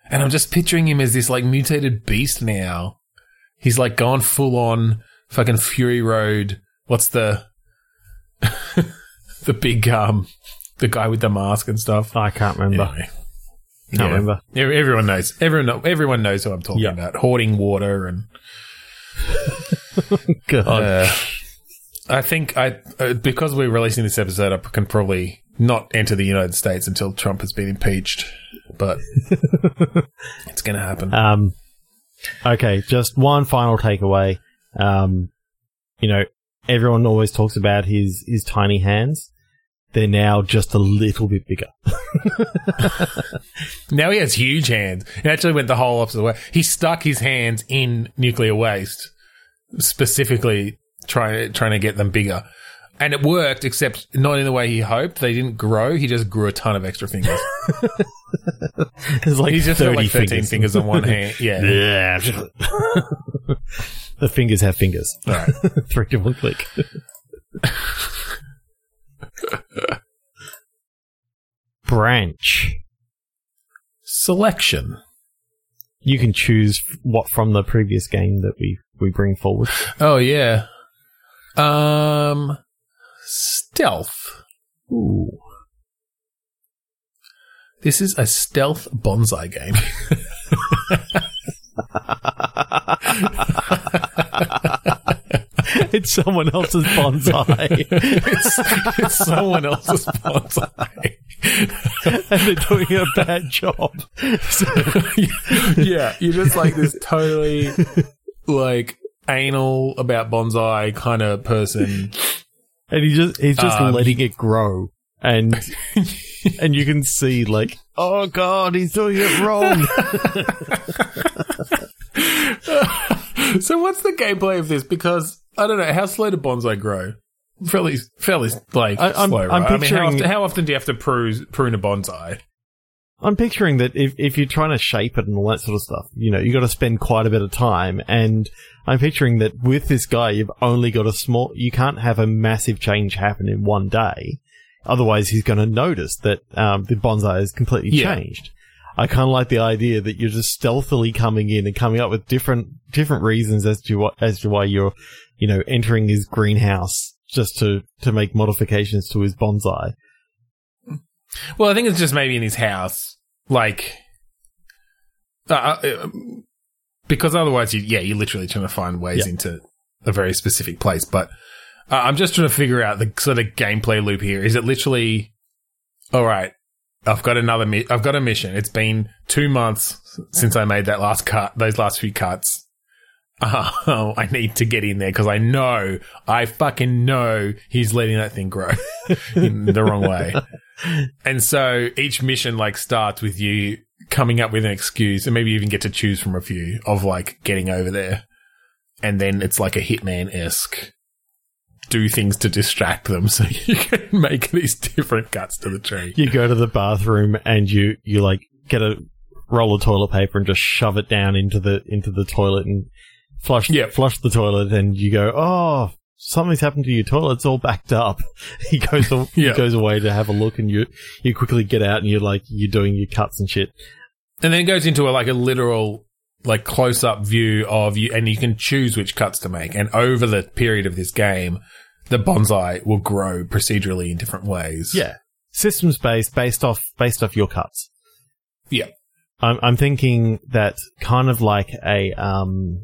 [SPEAKER 1] And I'm just picturing him as this like mutated beast now. He's like gone full on fucking Fury Road. What's the the big um the guy with the mask and stuff?
[SPEAKER 2] I can't remember.
[SPEAKER 1] Anyway.
[SPEAKER 2] Can't
[SPEAKER 1] Yeah.
[SPEAKER 2] remember.
[SPEAKER 1] Everyone knows. Everyone know, everyone knows who I'm talking
[SPEAKER 2] Yeah.
[SPEAKER 1] about. Hoarding water and
[SPEAKER 2] God.
[SPEAKER 1] uh, I think I uh, because we're releasing this episode, I can probably not enter the United States until Trump has been impeached, but it's going to happen.
[SPEAKER 2] Um, okay, just one final takeaway. Um, you know, everyone always talks about his his tiny hands, they're now just a little bit bigger.
[SPEAKER 1] Now he has huge hands. He actually went the whole opposite way. He stuck his hands in nuclear waste, specifically trying trying to get them bigger. And it worked, except not in the way he hoped. They didn't grow. He just grew a ton of extra fingers.
[SPEAKER 2] There's like
[SPEAKER 1] He's just got
[SPEAKER 2] 30
[SPEAKER 1] like 13
[SPEAKER 2] fingers.
[SPEAKER 1] fingers on one hand. Yeah.
[SPEAKER 2] Yeah. the fingers have fingers.
[SPEAKER 1] All right.
[SPEAKER 2] Three to one click. Branch.
[SPEAKER 1] Selection.
[SPEAKER 2] You can choose what from the previous game that we, we bring forward.
[SPEAKER 1] Oh yeah. Um, stealth.
[SPEAKER 2] Ooh.
[SPEAKER 1] This is a stealth bonsai game.
[SPEAKER 2] it's someone else's bonsai.
[SPEAKER 1] it's, it's someone else's bonsai.
[SPEAKER 2] and they're doing a bad job. So,
[SPEAKER 1] yeah, you're just like this totally like anal about bonsai kind of person.
[SPEAKER 2] and he just he's just
[SPEAKER 1] Um,
[SPEAKER 2] letting it grow. And and you can see like, oh god, he's doing it wrong.
[SPEAKER 1] so what's the gameplay of this? Because I don't know how slow do bonsai grow. Fairly, fairly like
[SPEAKER 2] I- I'm-
[SPEAKER 1] slow.
[SPEAKER 2] I'm
[SPEAKER 1] Right? I mean, how
[SPEAKER 2] picturing-
[SPEAKER 1] often, how often do you have to prune, prune a bonsai?
[SPEAKER 2] I'm picturing that if, if you're trying to shape it and all that sort of stuff, you know, you got to spend quite a bit of time. And I'm picturing that with this guy, you've only got a small, you can't have a massive change happen in one day. Otherwise, he's going to notice that um, the bonsai has completely
[SPEAKER 1] Yeah.
[SPEAKER 2] changed. I kind of like the idea that you're just stealthily coming in and coming up with different different reasons as to what as to why you're, you know, entering his greenhouse just to to make modifications to his bonsai.
[SPEAKER 1] Well, I think it's just maybe in his house, like, uh, uh, because otherwise, you, yeah, you're literally trying to find ways
[SPEAKER 2] Yeah.
[SPEAKER 1] into a very specific place. But uh, I'm just trying to figure out the sort of gameplay loop here. Is it literally, all right? I've got another. Mi- I've got a mission. It's been two months since I made that last cut. Those last few cuts. Oh, I need to get in there because I know, I fucking know he's letting that thing grow in the wrong way. And so each mission like starts with you coming up with an excuse and maybe even get to choose from a few of like getting over there. And then it's like a hitman esque do things to distract them so you can make these different cuts to the tree.
[SPEAKER 2] you go to the bathroom and you you like get a roll of toilet paper and just shove it down into the into the toilet and flush
[SPEAKER 1] Yep.
[SPEAKER 2] flush the toilet and you go oh something's happened to your toilet it's all backed up he goes he goes away to have a look and you you quickly get out and you're like you're doing your cuts and shit
[SPEAKER 1] And then it goes into a like a literal like close up view of you and you can choose which cuts to make. And over the period of this game, the bonsai will grow procedurally in different ways.
[SPEAKER 2] yeah systems based based off based off your cuts
[SPEAKER 1] Yeah.
[SPEAKER 2] I'm, I'm thinking that kind of like a um,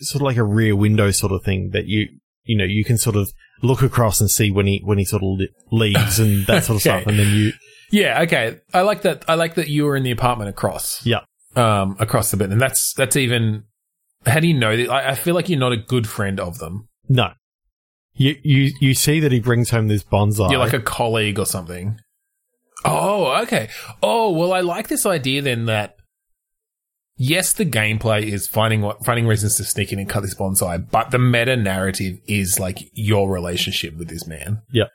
[SPEAKER 2] sort of like a rear window sort of thing that you you know you can sort of look across and see when he when he sort of leaves and that sort of
[SPEAKER 1] Okay.
[SPEAKER 2] stuff, and then you
[SPEAKER 1] Yeah, okay. I like that. I like that you were in the apartment across.
[SPEAKER 2] Yeah.
[SPEAKER 1] Um, across the bit, and that's that's even. How do you know that? I, I feel like you're not a good friend of them.
[SPEAKER 2] no. You, you you see that he brings home this bonsai.
[SPEAKER 1] You're like a colleague or something. Oh, okay. Oh, well, I like this idea then that. Yes, the gameplay is finding what finding reasons to sneak in and cut this bonsai, but the meta narrative is like your relationship with this man.
[SPEAKER 2] Yep.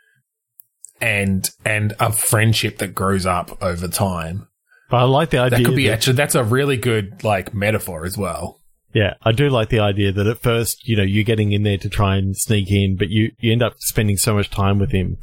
[SPEAKER 1] And and a friendship that grows up over time.
[SPEAKER 2] but I like the idea.
[SPEAKER 1] That could be
[SPEAKER 2] that-
[SPEAKER 1] actually that's a really good like metaphor as well.
[SPEAKER 2] Yeah, I do like the idea that at first, you know, you're getting in there to try and sneak in, but you, you end up spending so much time with him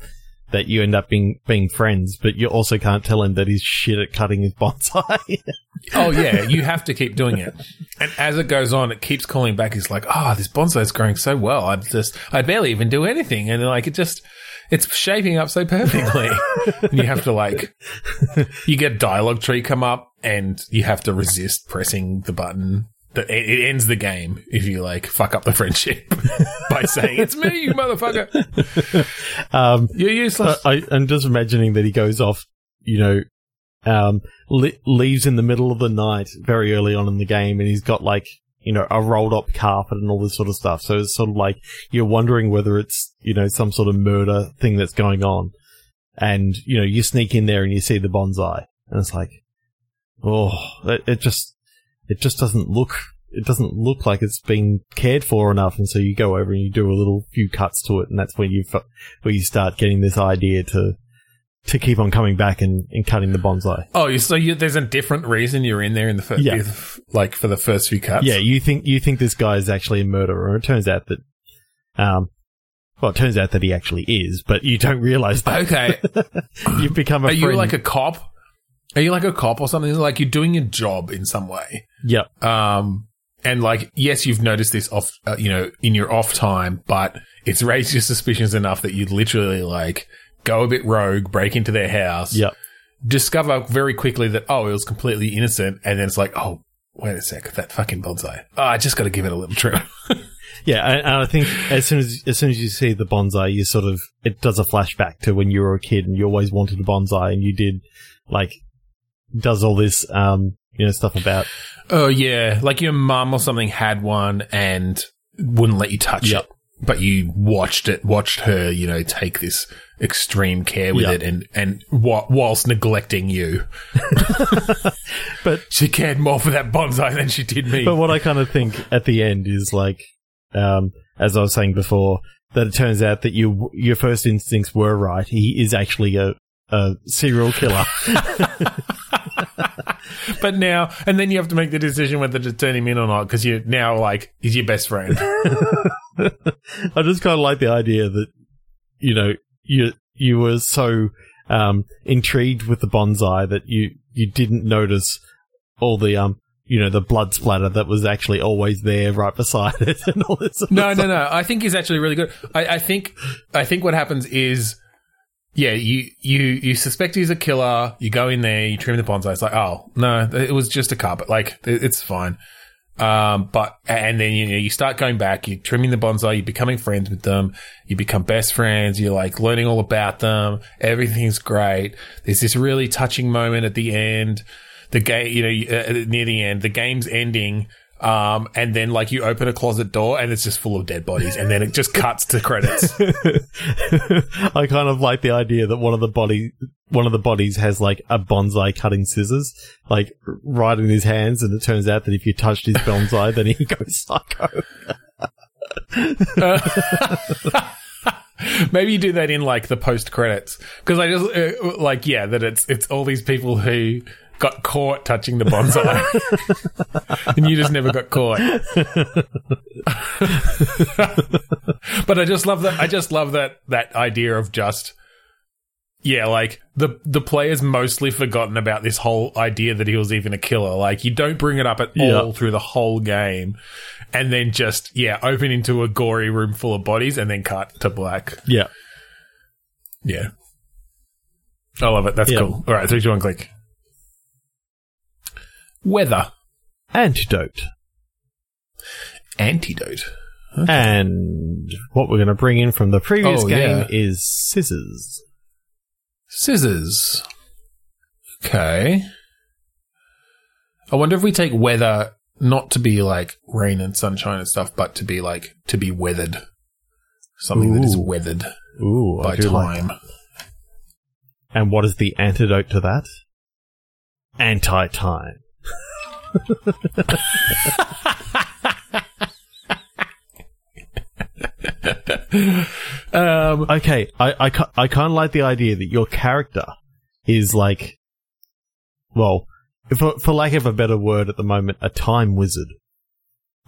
[SPEAKER 2] that you end up being being friends, but you also can't tell him that he's shit at cutting his bonsai.
[SPEAKER 1] Oh yeah, you have to keep doing it. And as it goes on, it keeps calling back. He's like, oh, this bonsai is growing so well. I just, I barely even do anything, and like it just, it's shaping up so perfectly. and you have to like, you get dialogue tree come up, and you have to resist pressing the button. That it, it ends the game if you like fuck up the friendship by saying it's me, you motherfucker.
[SPEAKER 2] um,
[SPEAKER 1] You're useless.
[SPEAKER 2] I, I'm just imagining that he goes off, you know, um, le- leaves in the middle of the night very early on in the game, and he's got like, you know, a rolled up carpet and all this sort of stuff. So it's sort of like you're wondering whether it's, you know, some sort of murder thing that's going on. And, you know, you sneak in there and you see the bonsai and it's like, oh, it, it just, it just doesn't look, it doesn't look like it's been cared for enough. And so you go over and you do a little few cuts to it. And that's when you, where you start getting this idea to, to keep on coming back and, and cutting the bonsai.
[SPEAKER 1] Oh, so you, there's a different reason you're in there in the first,
[SPEAKER 2] Yeah.
[SPEAKER 1] like for the first few cuts.
[SPEAKER 2] Yeah, you think you think this guy is actually a murderer. And it turns out that, um, well, it turns out that he actually is, but you don't realize that
[SPEAKER 1] Okay.
[SPEAKER 2] you've become a
[SPEAKER 1] Are
[SPEAKER 2] friend.
[SPEAKER 1] you like a cop? Are you like a cop or something? Like you're doing your job in some way.
[SPEAKER 2] Yep.
[SPEAKER 1] Um, and like, yes, you've noticed this off, uh, you know, in your off time, but it's raised your suspicions enough that you'd literally like go a bit rogue, break into their house,
[SPEAKER 2] Yep.
[SPEAKER 1] discover very quickly that, oh, it was completely innocent. And then it's like, oh, wait a sec, that fucking bonsai. Oh, I just got to give it a little trip.
[SPEAKER 2] Yeah, and, and I think as soon as as soon as you see the bonsai, you sort of it does a flashback to when you were a kid and you always wanted a bonsai and you did like does all this um you know stuff about
[SPEAKER 1] oh, yeah. Like your mum or something had one and wouldn't let you touch
[SPEAKER 2] Yep.
[SPEAKER 1] it. But you watched it, watched her, you know, take this extreme care with
[SPEAKER 2] Yep.
[SPEAKER 1] it and, and wa- whilst neglecting you.
[SPEAKER 2] But-
[SPEAKER 1] she cared more for that bonsai than she did me.
[SPEAKER 2] But what I kind of think at the end is like, um, as I was saying before, that it turns out that you your first instincts were right. He is actually a a serial killer.
[SPEAKER 1] But now, and then you have to make the decision whether to turn him in or not because you're now like, he's your best friend.
[SPEAKER 2] I just kind of like the idea that you know you you were so um, intrigued with the bonsai that you you didn't notice all the um you know the blood splatter that was actually always there right beside it and all this. Sort of
[SPEAKER 1] No,
[SPEAKER 2] stuff.
[SPEAKER 1] no, no. I think he's actually really good. I, I think, I think what happens is, yeah, you, you, you suspect he's a killer. You go in there, you trim the bonsai. It's like, oh no, it was just a carpet. Like it- it's fine. Um, but and then you know you start going back. You're trimming the bonsai. You're becoming friends with them. You become best friends. You're like learning all about them. Everything's great. There's this really touching moment at the end. The game, you know, uh, near the end, the game's ending. Um, and then like you open a closet door and it's just full of dead bodies, and then it just cuts to credits.
[SPEAKER 2] I kind of like the idea that one of the body one of the bodies has like a bonsai cutting scissors like right in his hands, and it turns out that if you touched his bonsai, then he goes psycho.
[SPEAKER 1] Maybe you do that in like the post credits because I just uh, like yeah that it's it's all these people who got caught touching the bonsai and you just never got caught. but I just love that. I just love that that idea of just yeah, like the the player's mostly forgotten about this whole idea that he was even a killer. Like you don't bring it up at
[SPEAKER 2] Yeah.
[SPEAKER 1] all through the whole game, and then just yeah, open into a gory room full of bodies, and then cut to black.
[SPEAKER 2] Yeah.
[SPEAKER 1] Yeah. I love it. That's
[SPEAKER 2] Yeah.
[SPEAKER 1] cool. All right, three, two, one, click. Weather.
[SPEAKER 2] Antidote.
[SPEAKER 1] Antidote.
[SPEAKER 2] And what we're going to bring in from the previous
[SPEAKER 1] Oh,
[SPEAKER 2] game
[SPEAKER 1] yeah.
[SPEAKER 2] is scissors.
[SPEAKER 1] Scissors. Okay. I wonder if we take weather not to be like rain and sunshine and stuff, but to be like to be weathered. Something that is weathered
[SPEAKER 2] Ooh,
[SPEAKER 1] by
[SPEAKER 2] like
[SPEAKER 1] time.
[SPEAKER 2] that. And what is the antidote to that? Anti-time.
[SPEAKER 1] Um,
[SPEAKER 2] Okay, I I, ki- I kind of like the idea that your character is like, well, for for lack of a better word at the moment, a time wizard.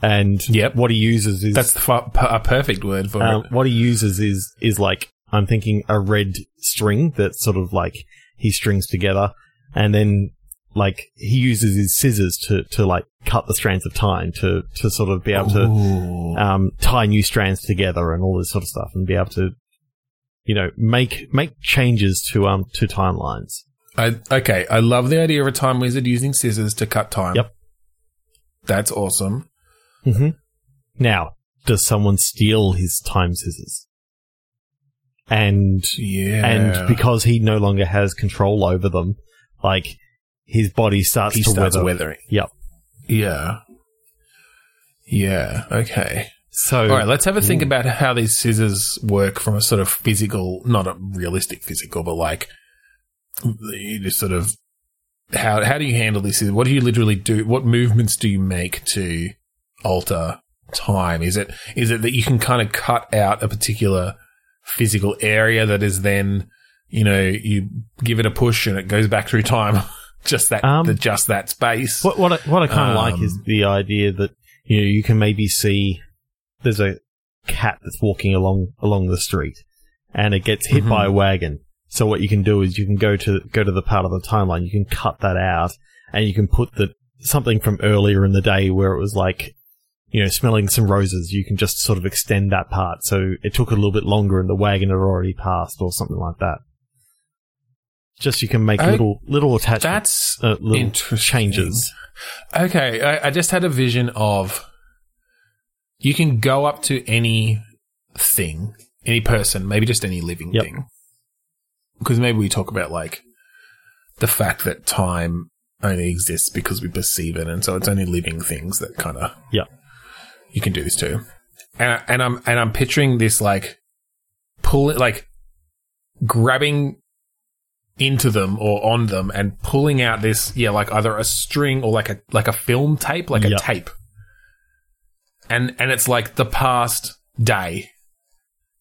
[SPEAKER 2] And
[SPEAKER 1] Yep.
[SPEAKER 2] what he uses is
[SPEAKER 1] that's the fu- a perfect word for
[SPEAKER 2] um,
[SPEAKER 1] it.
[SPEAKER 2] what he uses is is like I'm thinking a red string that sort of like he strings together, and then like he uses his scissors to to like cut the strands of time to to sort of be able to um, tie new strands together and all this sort of stuff, and be able to, you know, make make changes to um to timelines.
[SPEAKER 1] I, okay, I love the idea of a time wizard using scissors to cut time.
[SPEAKER 2] Yep.
[SPEAKER 1] That's awesome.
[SPEAKER 2] Mm-hmm. Now, does someone steal his time scissors? And
[SPEAKER 1] Yeah.
[SPEAKER 2] and because he no longer has control over them, like his body starts
[SPEAKER 1] he
[SPEAKER 2] to
[SPEAKER 1] starts weathering.
[SPEAKER 2] Yep.
[SPEAKER 1] Yeah. Yeah. Okay.
[SPEAKER 2] So,
[SPEAKER 1] All right. Let's have a think mm. about how these scissors work from a sort of physical, not a realistic physical, but like you just sort of how how do you handle this? What do you literally do? What movements do you make to alter time? Is it is it that you can kind of cut out a particular physical area that is then you know you give it a push and it goes back through time? just that
[SPEAKER 2] Um,
[SPEAKER 1] the, just that space.
[SPEAKER 2] What what I, what I kind of like
[SPEAKER 1] Um,
[SPEAKER 2] is the idea that you know you can maybe see there's a cat that's walking along along the street, and it gets hit
[SPEAKER 1] Mhm.
[SPEAKER 2] by a wagon. So what you can do is you can go to go to the part of the timeline, you can cut that out, and you can put the something from earlier in the day where it was like you know smelling some roses. You can just sort of extend that part, so it took a little bit longer, and the wagon had already passed, or something like that. Just you can make
[SPEAKER 1] Oh,
[SPEAKER 2] little little attachments,
[SPEAKER 1] That's
[SPEAKER 2] uh, little
[SPEAKER 1] interesting.
[SPEAKER 2] changes.
[SPEAKER 1] Okay, I, I just had a vision of you can go up to any thing, any person, maybe just any living
[SPEAKER 2] Yep.
[SPEAKER 1] thing. Because maybe we talk about like the fact that time only exists because we perceive it, and so it's only living things that kind of
[SPEAKER 2] yeah.
[SPEAKER 1] you can do this too, And, and I'm and I'm picturing this like pull it like grabbing into them or on them and pulling out this yeah like either a string or like a like a film tape like a tape and and it's like the past day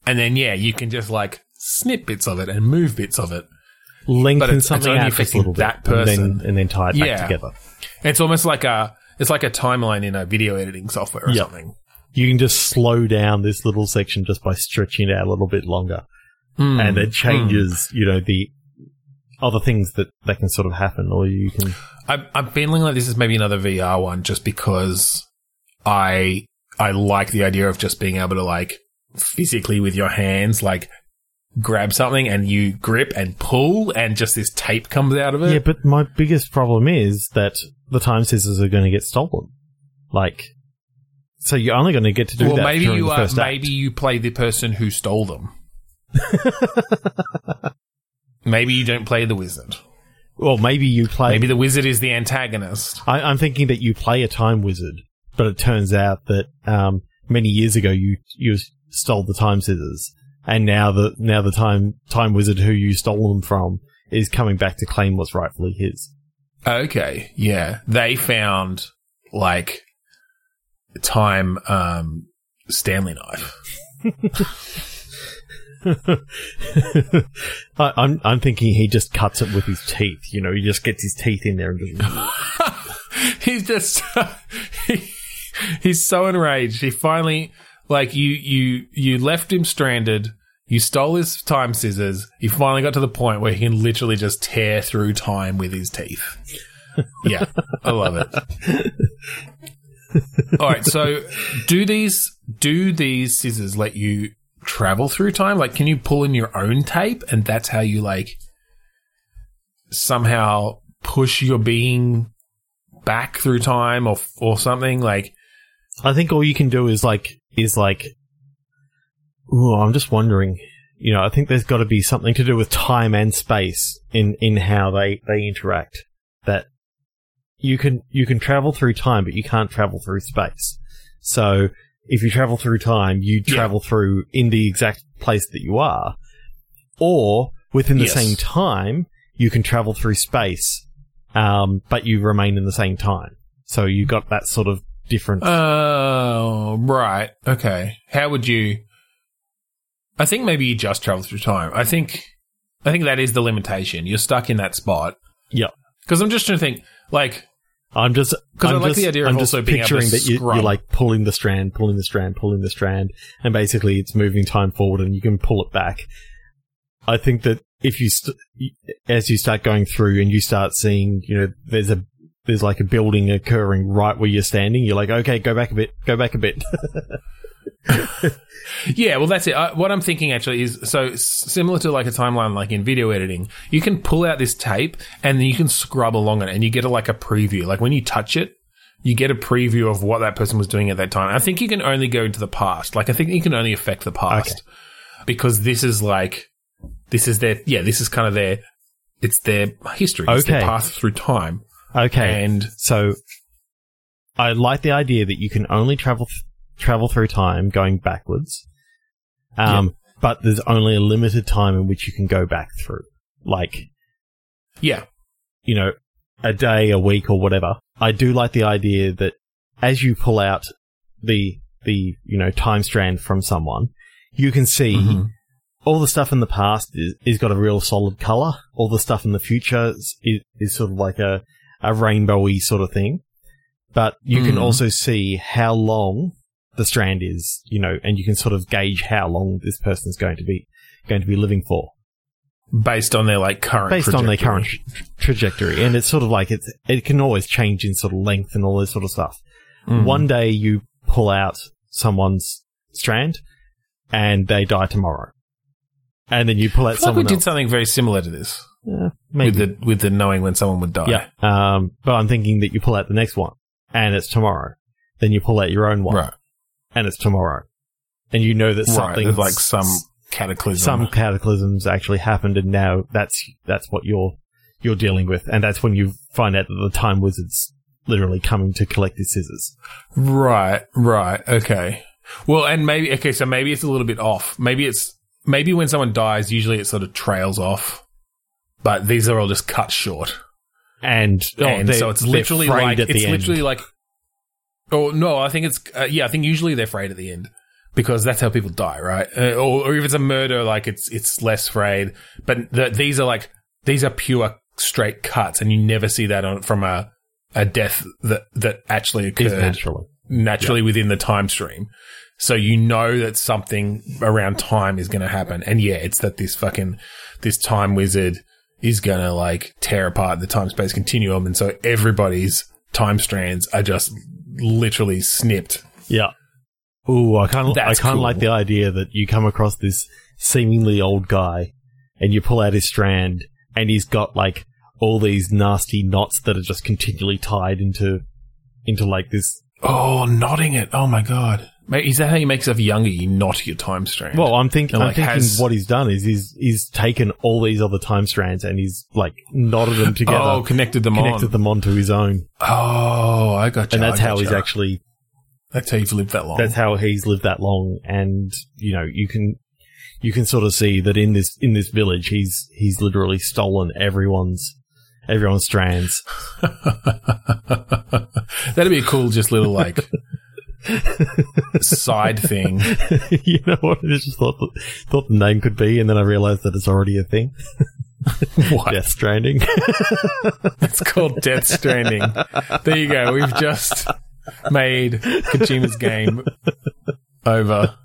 [SPEAKER 1] and then yeah you can just like snip bits of it and move bits of it
[SPEAKER 2] lengthen
[SPEAKER 1] But it's- it's
[SPEAKER 2] something
[SPEAKER 1] only
[SPEAKER 2] out just a little bit,
[SPEAKER 1] that
[SPEAKER 2] and then,
[SPEAKER 1] person.
[SPEAKER 2] and then tie it back together.
[SPEAKER 1] it's almost like a it's like a timeline in a video editing software or
[SPEAKER 2] Yep.
[SPEAKER 1] something
[SPEAKER 2] You can just slow down this little section just by stretching it out a little bit longer,
[SPEAKER 1] Hmm.
[SPEAKER 2] and it changes, you know, the other things that that can sort of happen, or you can.
[SPEAKER 1] I'm, I'm feeling like this is maybe another VR one just because I I like the idea of just being able to like physically with your hands like grab something and you grip and pull and just this tape comes out of it.
[SPEAKER 2] Yeah, but my biggest problem is that the time scissors are going to get stolen. Like, so you're only going to get to do
[SPEAKER 1] well,
[SPEAKER 2] that
[SPEAKER 1] maybe you are,
[SPEAKER 2] act.
[SPEAKER 1] maybe you play the person who stole them. maybe you don't play the wizard.
[SPEAKER 2] Well, maybe you play.
[SPEAKER 1] Maybe the wizard is the antagonist.
[SPEAKER 2] I, I'm thinking that you play a time wizard, but it turns out that um, many years ago you you stole the time scissors, and now the now the time time wizard who you stole them from is coming back to claim what's rightfully his.
[SPEAKER 1] Okay, yeah. They found like time um Stanley knife.
[SPEAKER 2] I, I'm I'm thinking he just cuts it with his teeth. You know, he just gets his teeth in there and just.
[SPEAKER 1] he's just he, he's so enraged. He finally like you you you left him stranded. You stole his time scissors. He finally got to the point where he can literally just tear through time with his teeth. Yeah, I love it. All right, so do these do these scissors let you travel through time? Like, can you pull in your own tape, and that's how you like somehow push your being back through time or or something? Like,
[SPEAKER 2] I think all you can do is like is like. Ooh, I'm just wondering. You know, I think there's got to be something to do with time and space in in how they they interact. That you can you can travel through time, but you can't travel through space. So if you travel through time, you
[SPEAKER 1] Yeah.
[SPEAKER 2] travel through in the exact place that you are, or within the
[SPEAKER 1] Yes.
[SPEAKER 2] same time, you can travel through space, um, but you remain in the same time. So you got that sort of different.
[SPEAKER 1] oh, right, okay. How would you? I think maybe you just travel through time. I think, I think that is the limitation. You're stuck in that spot.
[SPEAKER 2] Yeah.
[SPEAKER 1] Because I'm just trying to think, like,
[SPEAKER 2] I'm just
[SPEAKER 1] 'Cause I like
[SPEAKER 2] just-
[SPEAKER 1] the idea of
[SPEAKER 2] I'm just
[SPEAKER 1] also being
[SPEAKER 2] picturing that you you're like pulling the strand, pulling the strand, pulling the strand, and basically it's moving time forward, and you can pull it back. I think that if you st- as you start going through and you start seeing, you know, there's a there's like a building occurring right where you're standing, you're like, okay, go back a bit, go back a bit.
[SPEAKER 1] Yeah, well, that's it. I, what I'm thinking actually is so similar to like a timeline, like in video editing, you can pull out this tape and then you can scrub along it and you get a, like a preview. Like when you touch it, you get a preview of what that person was doing at that time. I think you can only go into the past. Like I think you can only affect the past because this is like, this is their, yeah, this is kind of their, it's their history. It's their
[SPEAKER 2] Okay.
[SPEAKER 1] path through time.
[SPEAKER 2] okay,
[SPEAKER 1] And
[SPEAKER 2] so I like the idea that you can only travel th- travel through time going backwards. Um, but there's only a limited time in which you can go back through. Like,
[SPEAKER 1] Yeah.
[SPEAKER 2] you know, a day, a week, or whatever. I do like the idea that as you pull out the the you know time strand from someone, you can see
[SPEAKER 1] Mhm.
[SPEAKER 2] all the stuff in the past is, is got a real solid color. All the stuff in the future is, is, is sort of like a a rainbowy sort of thing. But you can
[SPEAKER 1] Mhm.
[SPEAKER 2] also see how long the strand is, you know, and you can sort of gauge how long this person's going to be going to be living for
[SPEAKER 1] Based on their like current
[SPEAKER 2] based on their current
[SPEAKER 1] trajectory.
[SPEAKER 2] tra- trajectory. And it's sort of like it's it can always change in sort of length and all this sort of stuff.
[SPEAKER 1] Mm.
[SPEAKER 2] One day you pull out someone's strand and they die tomorrow. And then you pull out
[SPEAKER 1] I feel like we
[SPEAKER 2] someone
[SPEAKER 1] did something very similar to this
[SPEAKER 2] Yeah,
[SPEAKER 1] with the with the knowing when someone would die.
[SPEAKER 2] yeah. Um, but I'm thinking that you pull out the next one and it's tomorrow. Then you pull out your own one
[SPEAKER 1] Right.
[SPEAKER 2] And it's tomorrow. And you know that something
[SPEAKER 1] like some cataclysm.
[SPEAKER 2] some cataclysms actually happened and now that's that's what you're you're dealing with and that's when you find out that the time wizard's literally coming to collect his scissors
[SPEAKER 1] Right, right, okay. Well, and maybe okay, so maybe it's a little bit off. Maybe it's maybe when someone dies, usually it sort of trails off, but these are all just cut short,
[SPEAKER 2] and, oh,
[SPEAKER 1] and so it's literally like
[SPEAKER 2] the
[SPEAKER 1] it's
[SPEAKER 2] end.
[SPEAKER 1] literally like. Oh no, I think it's uh, yeah. I think usually they're frayed at the end because that's how people die, right? Uh, or, or if it's a murder, like it's it's less frayed. But the, these are like these are pure straight cuts, and you never see that on from a a death that that actually occurred
[SPEAKER 2] naturally
[SPEAKER 1] naturally within the time stream. So you know that something around time is going to happen. And yeah, it's that this fucking, this time wizard is going to like tear apart the time space continuum. And so everybody's time strands are just literally snipped.
[SPEAKER 2] yeah Ooh, I kind of I kind of
[SPEAKER 1] cool.
[SPEAKER 2] like the idea that you come across this seemingly old guy and you pull out his strand and he's got like all these nasty knots that are just continually tied into into like this
[SPEAKER 1] Oh, knotting it. Oh my God. Is that how you make yourself younger? You knot your time strand.
[SPEAKER 2] Well, I'm, think- I'm
[SPEAKER 1] like,
[SPEAKER 2] thinking
[SPEAKER 1] has-
[SPEAKER 2] what he's done is he's he's taken all these other time strands and he's like knotted them together,
[SPEAKER 1] oh, connected them
[SPEAKER 2] connected
[SPEAKER 1] on.
[SPEAKER 2] them onto his own,
[SPEAKER 1] Oh, I got you.
[SPEAKER 2] and that's how he's actually
[SPEAKER 1] That's how you've lived that long.
[SPEAKER 2] that's how he's lived that long. And you know, you can you can sort of see that in this in this village, he's he's literally stolen everyone's everyone's strands.
[SPEAKER 1] That'd be a cool, just little like side thing.
[SPEAKER 2] you know what? I just thought the, thought the name could be, and then I realized that it's already a thing.
[SPEAKER 1] What?
[SPEAKER 2] Death Stranding.
[SPEAKER 1] It's called Death Stranding. There you go. We've just made Kojima's game over.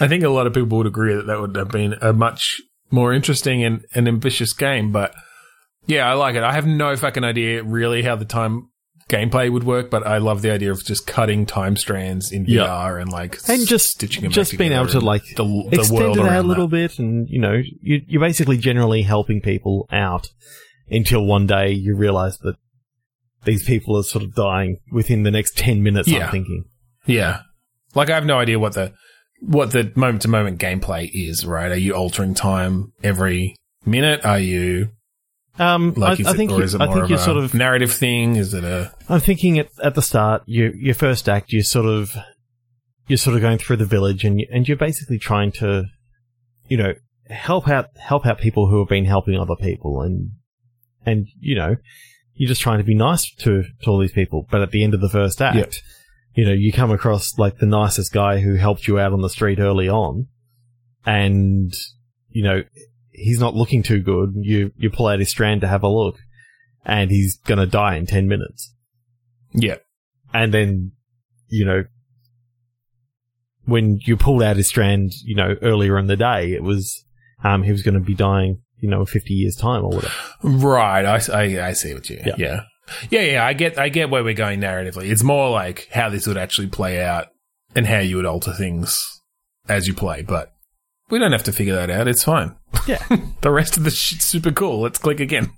[SPEAKER 1] I think a lot of people would agree that that would have been a much more interesting and, and ambitious game, but yeah, I like it. I have no fucking idea really how the time gameplay would work, but I love the idea of just cutting time strands in
[SPEAKER 2] Yeah.
[SPEAKER 1] VR and like
[SPEAKER 2] and just
[SPEAKER 1] stitching them
[SPEAKER 2] just being able to like
[SPEAKER 1] the, the
[SPEAKER 2] extend
[SPEAKER 1] world
[SPEAKER 2] it out a little
[SPEAKER 1] that.
[SPEAKER 2] bit, and you know, you, you're basically generally helping people out until one day you realize that these people are sort of dying within the next ten minutes.
[SPEAKER 1] Yeah.
[SPEAKER 2] I'm thinking.
[SPEAKER 1] Yeah. Like I have no idea what the what the moment to moment gameplay is, right? Are you altering time every minute? Are you
[SPEAKER 2] Um,
[SPEAKER 1] like
[SPEAKER 2] I,
[SPEAKER 1] is
[SPEAKER 2] I think
[SPEAKER 1] or
[SPEAKER 2] you,
[SPEAKER 1] is it
[SPEAKER 2] I think you're
[SPEAKER 1] a
[SPEAKER 2] sort of
[SPEAKER 1] narrative thing? Is it a
[SPEAKER 2] I'm thinking at, at the start, you, your first act, you're sort of, you're sort of going through the village and, you, and you're basically trying to, you know, help out, help out people who have been helping other people and, and, you know, you're just trying to be nice to, to all these people. But at the end of the first act,
[SPEAKER 1] Yep.
[SPEAKER 2] you know, you come across like the nicest guy who helped you out on the street early on and, you know, he's not looking too good. You, you pull out his strand to have a look and he's going to die in 10 minutes
[SPEAKER 1] yeah?
[SPEAKER 2] and then you know when you pulled out his strand you know earlier in the day it was um he was going to be dying you know in 50 years time or whatever
[SPEAKER 1] Right. I, I, I see what you.
[SPEAKER 2] Yeah.
[SPEAKER 1] Yeah. yeah. Yeah. I get. I get where we're going narratively. It's more like how this would actually play out and how you would alter things as you play. But we don't have to figure that out. It's fine.
[SPEAKER 2] Yeah.
[SPEAKER 1] the rest of the shit's super cool. Let's click again.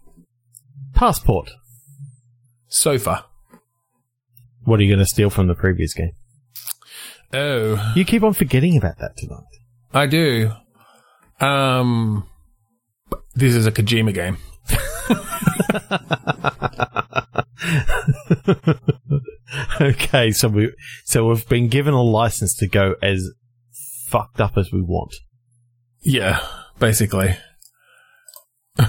[SPEAKER 2] passport
[SPEAKER 1] Sofa.
[SPEAKER 2] what are you going to steal from the previous game
[SPEAKER 1] Oh.
[SPEAKER 2] you keep on forgetting about that tonight
[SPEAKER 1] I do. Um, this is a Kojima game.
[SPEAKER 2] okay, so we so we've been given a license to go as fucked up as we want.
[SPEAKER 1] Yeah, basically.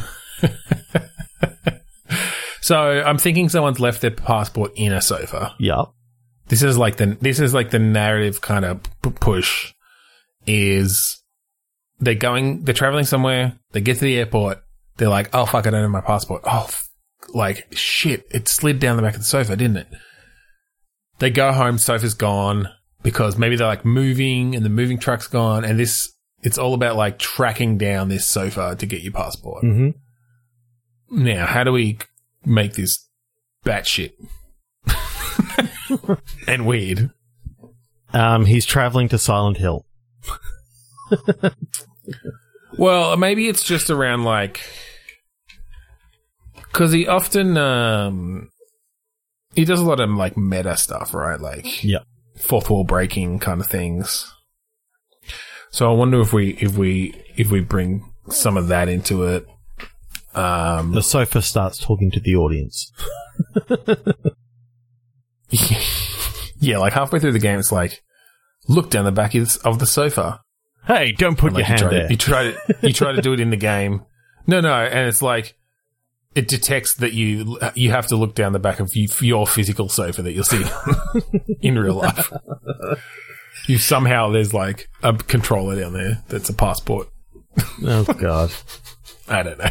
[SPEAKER 1] so I'm thinking someone's left their passport in a sofa.
[SPEAKER 2] Yep.
[SPEAKER 1] This is like the this is like the narrative kind of p- push is they're going they're traveling somewhere they get to the airport they're like oh fuck I don't have my passport oh f- like shit it slid down the back of the sofa didn't it they go home sofa's gone because maybe they're like moving and the moving truck's gone and this it's all about like tracking down this sofa to get your passport
[SPEAKER 2] Mm-hmm.
[SPEAKER 1] now how do we make this batshit and weird
[SPEAKER 2] Um, he's traveling to Silent Hill.
[SPEAKER 1] Well, maybe it's just around like because he often um he does a lot of like meta stuff, right? Like
[SPEAKER 2] Yep.
[SPEAKER 1] fourth wall breaking kind of things. So I wonder if we if we if we bring some of that into it. Um,
[SPEAKER 2] The sofa starts talking to the audience.
[SPEAKER 1] yeah, like halfway through the game, it's like look down the back of the sofa.
[SPEAKER 2] Hey, don't put
[SPEAKER 1] Like
[SPEAKER 2] your hand
[SPEAKER 1] you
[SPEAKER 2] there.
[SPEAKER 1] To, you try to you try to do it in the game. No, no, and it's like it detects that you you have to look down the back of you, your physical sofa that you'll see in real life. You somehow there's like a controller down there that's a passport.
[SPEAKER 2] oh god.
[SPEAKER 1] I don't know.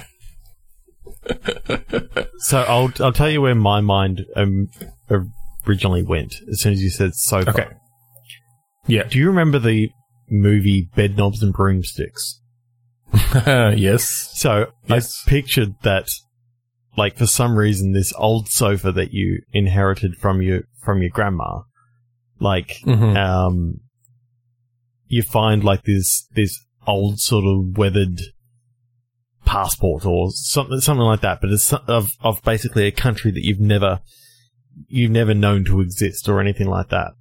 [SPEAKER 2] So I'll I'll tell you where my mind um, originally went as soon as you said sofa.
[SPEAKER 1] Okay. Yeah.
[SPEAKER 2] Do you remember the movie Bedknobs and Broomsticks?
[SPEAKER 1] yes.
[SPEAKER 2] So
[SPEAKER 1] Yes.
[SPEAKER 2] I pictured that, like for some reason, this old sofa that you inherited from your from your grandma, like
[SPEAKER 1] Mhm.
[SPEAKER 2] um, you find like this this old sort of weathered passport or something something like that, but it's of of basically a country that you've never you've never known to exist or anything like that.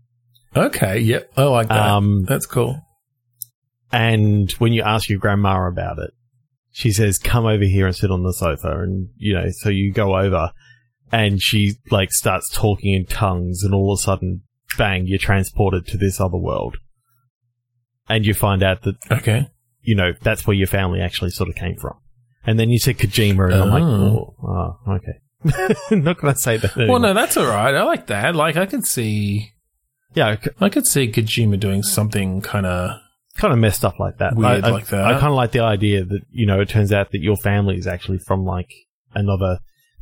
[SPEAKER 1] Okay. Yep. I like that.
[SPEAKER 2] Um,
[SPEAKER 1] that's cool.
[SPEAKER 2] And when you ask your grandma about it, she says, come over here and sit on the sofa. And, you know, so you go over and she like starts talking in tongues and all of a sudden, bang, you're transported to this other world. And you find out that,
[SPEAKER 1] Okay.
[SPEAKER 2] you know, that's where your family actually sort of came from. And then you said Kojima and I'm like,
[SPEAKER 1] Oh.
[SPEAKER 2] oh, oh okay. Not to say that.
[SPEAKER 1] Well, no, that's all right. I like that. Like, I can see,
[SPEAKER 2] Yeah,
[SPEAKER 1] I could see Kojima doing something kind of.
[SPEAKER 2] kind of messed up like that.
[SPEAKER 1] Weird
[SPEAKER 2] I, I-
[SPEAKER 1] like that.
[SPEAKER 2] I kind of like the idea that you know it turns out that your family is actually from like another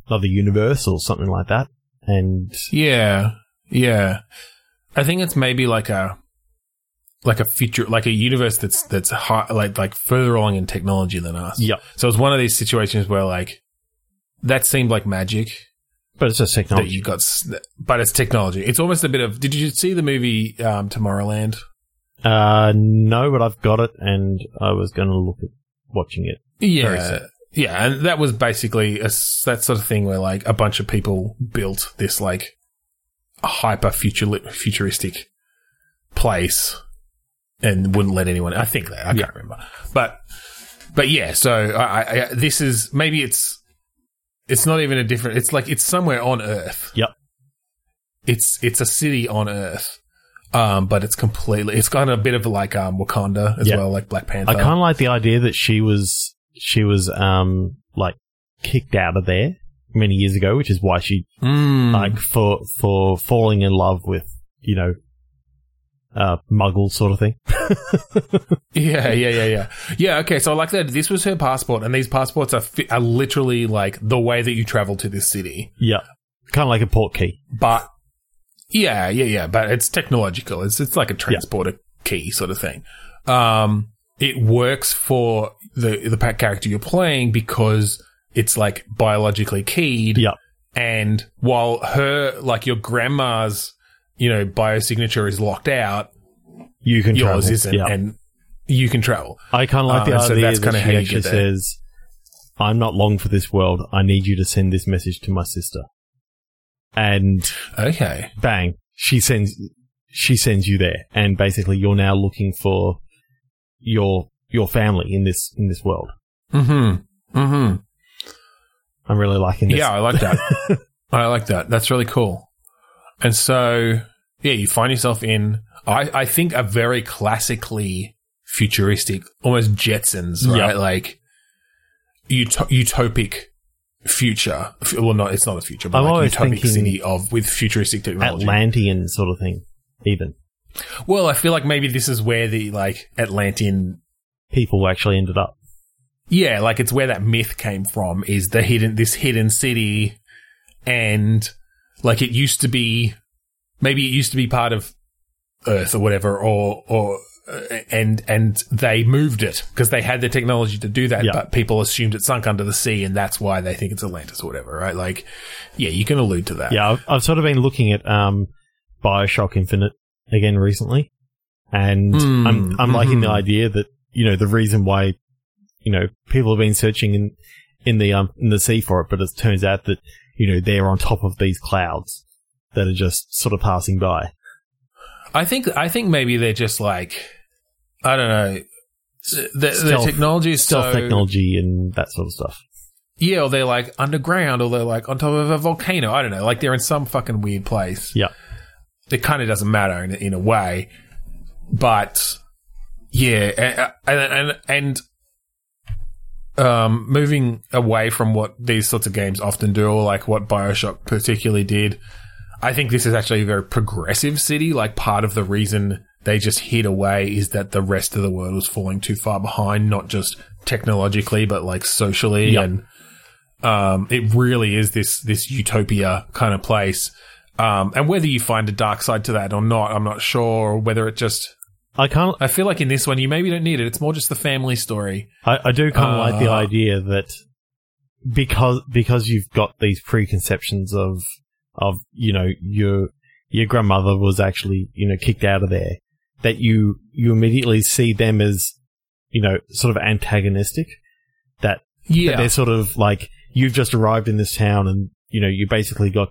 [SPEAKER 2] another universe or something like that, and
[SPEAKER 1] Yeah, yeah. I think it's maybe like a like a future, like a universe that's that's high, like like further along in technology than us.
[SPEAKER 2] yeah,
[SPEAKER 1] So it's one of these situations where like that seemed like magic
[SPEAKER 2] but it's just
[SPEAKER 1] that
[SPEAKER 2] technology.
[SPEAKER 1] you got, but it's technology. It's almost a bit of. Did you see the movie um, Tomorrowland?
[SPEAKER 2] uh, no, but I've got it, and I was going to look at watching it.
[SPEAKER 1] Yeah, yeah, and that was basically a that sort of thing where like a bunch of people built this like hyper future futuristic place and wouldn't let anyone. I think that I
[SPEAKER 2] Yeah.
[SPEAKER 1] can't remember, but but yeah. So I, I, this is maybe it's it's not even a different. It's like it's somewhere on Earth.
[SPEAKER 2] Yep.
[SPEAKER 1] It's it's a city on Earth. Um, but it's completely. It's got a bit of like um Wakanda as
[SPEAKER 2] Yeah.
[SPEAKER 1] well, like Black Panther.
[SPEAKER 2] I kind of like the idea that she was she was um like kicked out of there many years ago, which is why she
[SPEAKER 1] Mm.
[SPEAKER 2] like for for falling in love with you know uh muggle sort of thing.
[SPEAKER 1] Yeah, yeah, yeah, yeah. Yeah, okay, so like that, this was her passport, and these passports are, fi- are literally like the way that you travel to this city.
[SPEAKER 2] Yeah, kind of like a Portkey.
[SPEAKER 1] But, yeah, yeah, yeah, but it's technological. It's, it's like a transporter key sort of thing. Um, it works for the, the pack character you're playing because it's like biologically keyed.
[SPEAKER 2] Yeah.
[SPEAKER 1] And while her, like your grandma's, you know, biosignature is locked out,
[SPEAKER 2] You can
[SPEAKER 1] yours
[SPEAKER 2] travel.
[SPEAKER 1] isn't,
[SPEAKER 2] Yeah.
[SPEAKER 1] and you can travel.
[SPEAKER 2] I kind of like
[SPEAKER 1] Uh,
[SPEAKER 2] the
[SPEAKER 1] and so that's
[SPEAKER 2] that
[SPEAKER 1] kinda
[SPEAKER 2] she
[SPEAKER 1] how
[SPEAKER 2] actually says, "I'm not long for this world. I need you to send this message to my sister." And
[SPEAKER 1] Okay.
[SPEAKER 2] bang, she sends she sends you there, and basically you're now looking for your your family in this in this world.
[SPEAKER 1] Hmm. Hmm.
[SPEAKER 2] I'm really liking this.
[SPEAKER 1] Yeah, I like that. I like that. That's really cool. And so, yeah, you find yourself in, I, I think, a very classically futuristic, almost Jetsons, right?
[SPEAKER 2] Yeah.
[SPEAKER 1] Like ut- utopic future. Well, not it's not a future, but
[SPEAKER 2] I'm
[SPEAKER 1] like utopic city of with futuristic technology.
[SPEAKER 2] Atlantean sort of thing. Even
[SPEAKER 1] well, I feel like maybe this is where the like Atlantean
[SPEAKER 2] people actually ended up.
[SPEAKER 1] Yeah, like it's where that myth came from is the hidden this hidden city and like it used to be maybe it used to be part of Earth or whatever or or uh, and and they moved it because they had the technology to do that
[SPEAKER 2] Yeah.
[SPEAKER 1] but people assumed it sunk under the sea and that's why they think it's Atlantis or whatever, right? Like yeah, you can allude to that.
[SPEAKER 2] Yeah, I've, I've sort of been looking at um, Bioshock Infinite again recently, and
[SPEAKER 1] Hmm,
[SPEAKER 2] I'm I'm liking the
[SPEAKER 1] mhm.
[SPEAKER 2] idea that you know the reason why you know people have been searching in in the um in the sea for it, but it turns out that you know they're on top of these clouds that are just sort of passing by.
[SPEAKER 1] I think I think maybe they're just like I don't know the, the technology is
[SPEAKER 2] Stealth
[SPEAKER 1] so
[SPEAKER 2] technology and that sort of stuff.
[SPEAKER 1] Yeah, or they're like underground, or they're like on top of a volcano. I don't know. Like they're in some fucking weird place.
[SPEAKER 2] Yeah.
[SPEAKER 1] It kind of doesn't matter in, in a way, but yeah, and and, and um, moving away from what these sorts of games often do, or like what Bioshock particularly did, I think this is actually a very progressive city. Like part of the reason they just hid away is that the rest of the world was falling too far behind, not just technologically, but like socially
[SPEAKER 2] Yep.
[SPEAKER 1] and um, it really is this this utopia kind of place. Um, and whether you find a dark side to that or not, I'm not sure. Or whether it just,
[SPEAKER 2] I can't.
[SPEAKER 1] I feel like in this one you maybe don't need it. It's more just the family story.
[SPEAKER 2] I, I do kind of like the
[SPEAKER 1] Uh.
[SPEAKER 2] idea that because because you've got these preconceptions of of you know your your grandmother was actually you know kicked out of there that you you immediately see them as you know sort of antagonistic that, that
[SPEAKER 1] Yeah,
[SPEAKER 2] they're sort of like you've just arrived in this town and you know you basically got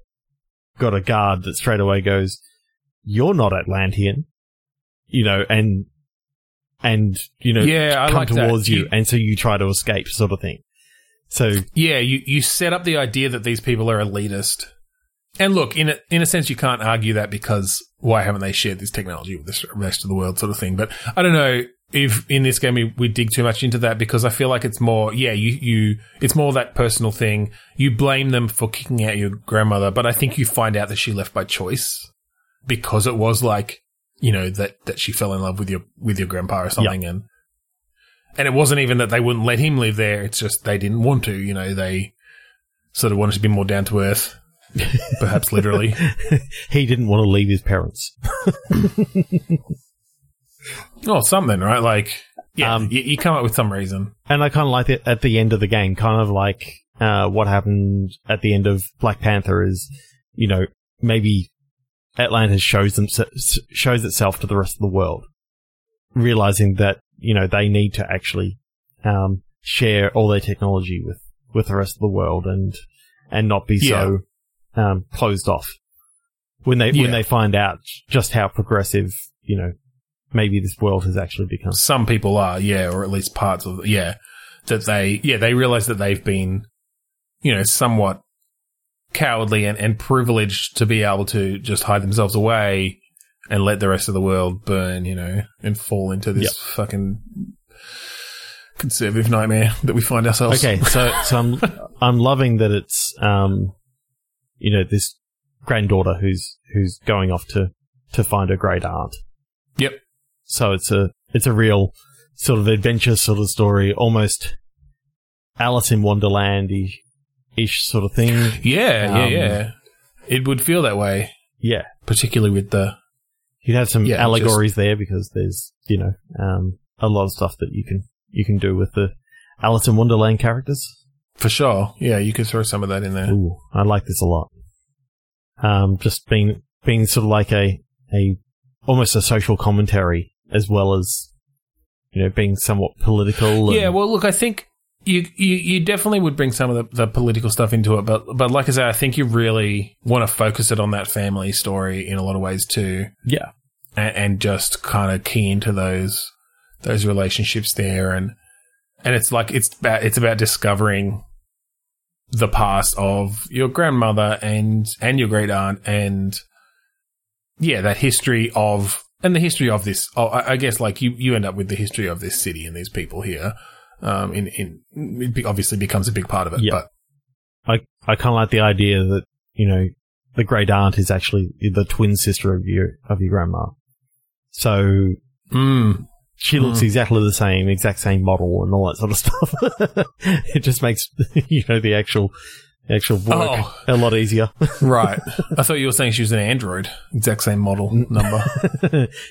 [SPEAKER 2] got a guard that straight away goes you're not Atlantean you know and and you know
[SPEAKER 1] Yeah, I
[SPEAKER 2] come
[SPEAKER 1] like
[SPEAKER 2] towards you,
[SPEAKER 1] You-
[SPEAKER 2] and so you try to escape sort of thing so
[SPEAKER 1] yeah. You you set up the idea that these people are elitist. And look, in a, in a sense, you can't argue that because why haven't they shared this technology with the rest of the world, sort of thing. But I don't know if in this game we, we dig too much into that because I feel like it's more, yeah, you, you, it's more that personal thing. You blame them for kicking out your grandmother, but I think you find out that she left by choice because it was like, you know, that, that she fell in love with your, with your grandpa or something. And, and it wasn't even that they wouldn't let him live there. It's just they didn't want to, you know, they sort of wanted to be more down to earth, perhaps literally.
[SPEAKER 2] he didn't want to leave his parents
[SPEAKER 1] Oh, something, right? Like, yeah,
[SPEAKER 2] Um,
[SPEAKER 1] you, you come up with some reason.
[SPEAKER 2] and I kind of like it at the end of the game kind of like uh, what happened at the end of Black Panther is you know maybe Atlantis shows them shows itself to the rest of the world realizing that you know they need to actually um, share all their technology with with the rest of the world and and not be so um, closed off when they
[SPEAKER 1] Yeah.
[SPEAKER 2] when they find out just how progressive you know maybe this world has actually become.
[SPEAKER 1] Some people are, yeah, or at least parts of, yeah, that they, yeah, they realize that they've been, you know, somewhat cowardly and, and privileged to be able to just hide themselves away and let the rest of the world burn, you know, and fall into this
[SPEAKER 2] Yep.
[SPEAKER 1] fucking conservative nightmare that we find ourselves. In.
[SPEAKER 2] Okay, so so I'm I'm loving that it's um, you know, this granddaughter who's who's going off to to find her great aunt.
[SPEAKER 1] Yep.
[SPEAKER 2] So it's a it's a real sort of adventure sort of story, almost Alice in Wonderland ish sort of thing.
[SPEAKER 1] Yeah,
[SPEAKER 2] Um,
[SPEAKER 1] yeah, yeah. It would feel that way,
[SPEAKER 2] Yeah,
[SPEAKER 1] particularly with the,
[SPEAKER 2] you'd have some
[SPEAKER 1] Yeah,
[SPEAKER 2] allegories there because there's you know um, a lot of stuff that you can you can do with the Alice in Wonderland characters.
[SPEAKER 1] for sure. Yeah, you could throw some of that in there.
[SPEAKER 2] Ooh, I like this a lot. Um, just being being sort of like a a almost a social commentary as well as you know being somewhat political. and-
[SPEAKER 1] Yeah, well, look, I think you, you you definitely would bring some of the, the political stuff into it, but but like I said, I think you really want to focus it on that family story in a lot of ways too,
[SPEAKER 2] yeah,
[SPEAKER 1] and, and just kind of key into those those relationships there, and and it's like it's about it's about discovering the past of your grandmother and and your great aunt and yeah, that history of and the history of this. Oh, I, I guess like you you end up with the history of this city and these people here. Um, in in it obviously becomes a big part of it,
[SPEAKER 2] Yeah.
[SPEAKER 1] but
[SPEAKER 2] I I kind of like the idea that you know the great aunt is actually the twin sister of your of your grandma. So
[SPEAKER 1] mm,
[SPEAKER 2] she looks
[SPEAKER 1] Mm.
[SPEAKER 2] exactly the same, exact same model and all that sort of stuff. it just makes you know the actual actual work
[SPEAKER 1] Oh.
[SPEAKER 2] a lot easier.
[SPEAKER 1] right. I thought you were saying she was an android, exact same model number.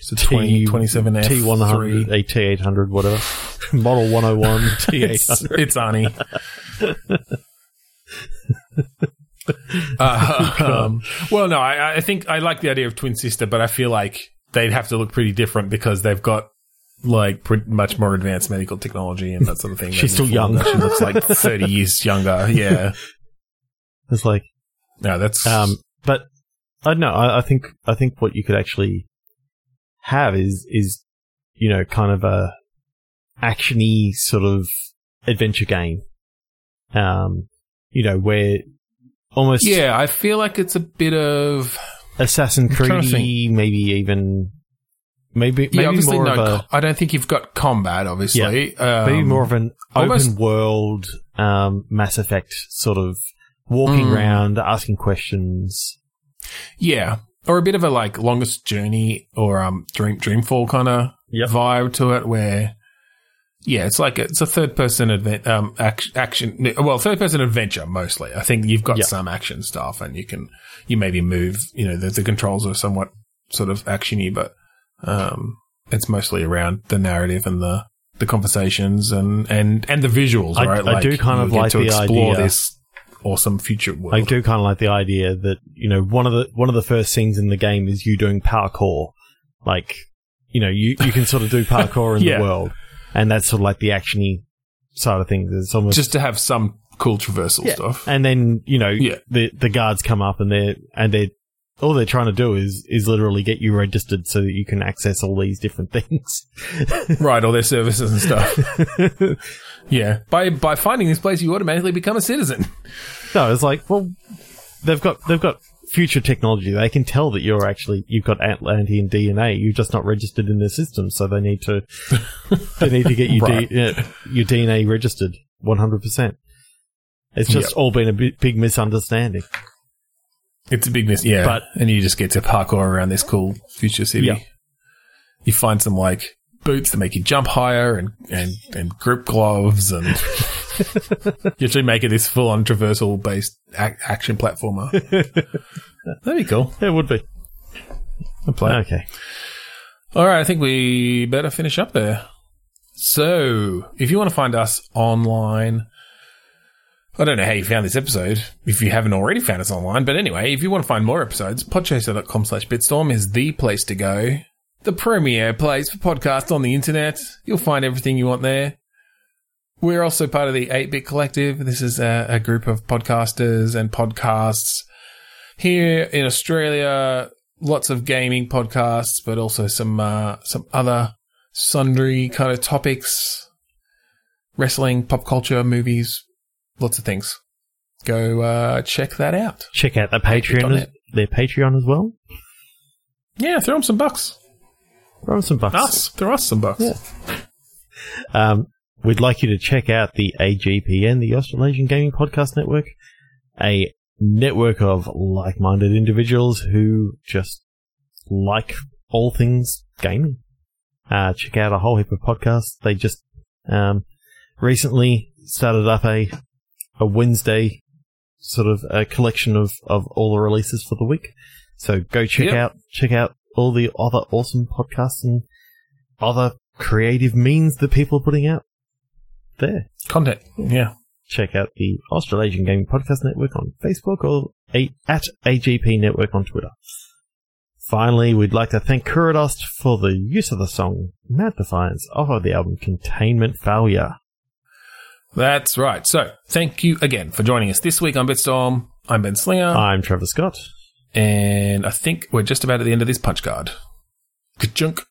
[SPEAKER 1] So 20, 27 F
[SPEAKER 2] T one hundred, a T eight hundred, whatever. Model one hundred one, T800.
[SPEAKER 1] It's, it's Arnie. Uh, um, well, no, I, I think I like the idea of twin sister, but I feel like they'd have to look pretty different because they've got like pretty much more advanced medical technology and that sort of thing.
[SPEAKER 2] She's still young.
[SPEAKER 1] She looks like thirty years younger. Yeah,
[SPEAKER 2] It's like
[SPEAKER 1] no, that's
[SPEAKER 2] Um, but I don't know. I, think I think what you could actually have is is you know kind of a actiony sort of adventure game. Um, you know where almost
[SPEAKER 1] yeah. I feel like it's a bit of
[SPEAKER 2] Assassin
[SPEAKER 1] I'm trying to
[SPEAKER 2] Creed, maybe even maybe maybe
[SPEAKER 1] yeah. Obviously,
[SPEAKER 2] more
[SPEAKER 1] no.
[SPEAKER 2] of a
[SPEAKER 1] I don't think you've got combat. Obviously, um,
[SPEAKER 2] maybe more of an
[SPEAKER 1] almost-
[SPEAKER 2] open world um, Mass Effect sort of walking
[SPEAKER 1] Mm.
[SPEAKER 2] around, asking questions.
[SPEAKER 1] Yeah, or a bit of a like longest journey or um dream dreamfall kind of
[SPEAKER 2] Yep.
[SPEAKER 1] vibe to it, where yeah, it's like it's a third person advent um action, action well third person adventure mostly. I think you've got
[SPEAKER 2] Yeah.
[SPEAKER 1] some action stuff and you can you maybe move. You know the, the controls are somewhat sort of actiony, but um it's mostly around the narrative and the the conversations and and and the visuals.
[SPEAKER 2] I-
[SPEAKER 1] right,
[SPEAKER 2] I do kind of like
[SPEAKER 1] to explore
[SPEAKER 2] idea-
[SPEAKER 1] this awesome future world.
[SPEAKER 2] I do kind of like the idea that you know one of the one of the first scenes in the game is you doing parkour, like you know you you can sort of do parkour in
[SPEAKER 1] Yeah.
[SPEAKER 2] the world, and that's sort of like the actiony side of things. It's almost
[SPEAKER 1] just to have some cool traversal
[SPEAKER 2] Yeah.
[SPEAKER 1] stuff.
[SPEAKER 2] and then you know
[SPEAKER 1] Yeah.
[SPEAKER 2] the the guards come up and they're and they're all they're trying to do is is literally get you registered so that you can access all these different things.
[SPEAKER 1] Right, all their services and stuff. yeah. By by finding this place, you automatically become a citizen.
[SPEAKER 2] No, it's like, well, they've got they've got future technology. They can tell that you're actually you've got Atlantean DNA. You're just not registered in their system, so they need to they need to get you
[SPEAKER 1] Right.
[SPEAKER 2] D, uh, your DNA registered 100. percent It's just all been a big misunderstanding.
[SPEAKER 1] It's a big miss, yeah.
[SPEAKER 2] But-
[SPEAKER 1] and you just get to parkour around this cool future city.
[SPEAKER 2] Yeah.
[SPEAKER 1] You find some like boots that make you jump higher and and and grip gloves and you actually make it this full on traversal based ac- action platformer. That'd be cool.
[SPEAKER 2] It would be
[SPEAKER 1] I'd play.
[SPEAKER 2] okay.
[SPEAKER 1] All right, I think we better finish up there. So, if you want to find us online, I don't know how you found this episode, if you haven't already found us online, but anyway, if you want to find more episodes, podchaser.com slash bitstorm is the place to go. The premier place for podcasts on the internet. You'll find everything you want there. We're also part of the 8-Bit Collective. This is a, a group of podcasters and podcasts here in Australia lots of gaming podcasts, but also some uh, some other sundry kind of topics, wrestling, pop culture, movies, lots of things. Go uh, check that out.
[SPEAKER 2] Check out the Patreon,
[SPEAKER 1] Patreon.
[SPEAKER 2] their Patreon as well.
[SPEAKER 1] Yeah, throw them some bucks.
[SPEAKER 2] Throw them some bucks.
[SPEAKER 1] Us, throw us some bucks.
[SPEAKER 2] Um, we'd like you to check out the AGPN, the Australasian Gaming Podcast Network, a network of like-minded individuals who just like all things gaming. Uh, check out a whole heap of podcasts. They just um, recently started up a a Wednesday sort of a collection of, of all the releases for the week. So go check
[SPEAKER 1] Yep.
[SPEAKER 2] out check out all the other awesome podcasts and other creative means that people are putting out there.
[SPEAKER 1] Content. Yeah.
[SPEAKER 2] Check out the Australasian Gaming Podcast Network on Facebook or a- at AGP Network on Twitter. Finally, we'd like to thank Kurodost for the use of the song Mad Defiance off of the album Containment Failure.
[SPEAKER 1] That's right. So, thank you again for joining us this week on Bitstorm. I'm Ben Slinger,
[SPEAKER 2] I'm Trevor Scott.
[SPEAKER 1] and I think we're just about at the end of this punch card. Ka-chunk.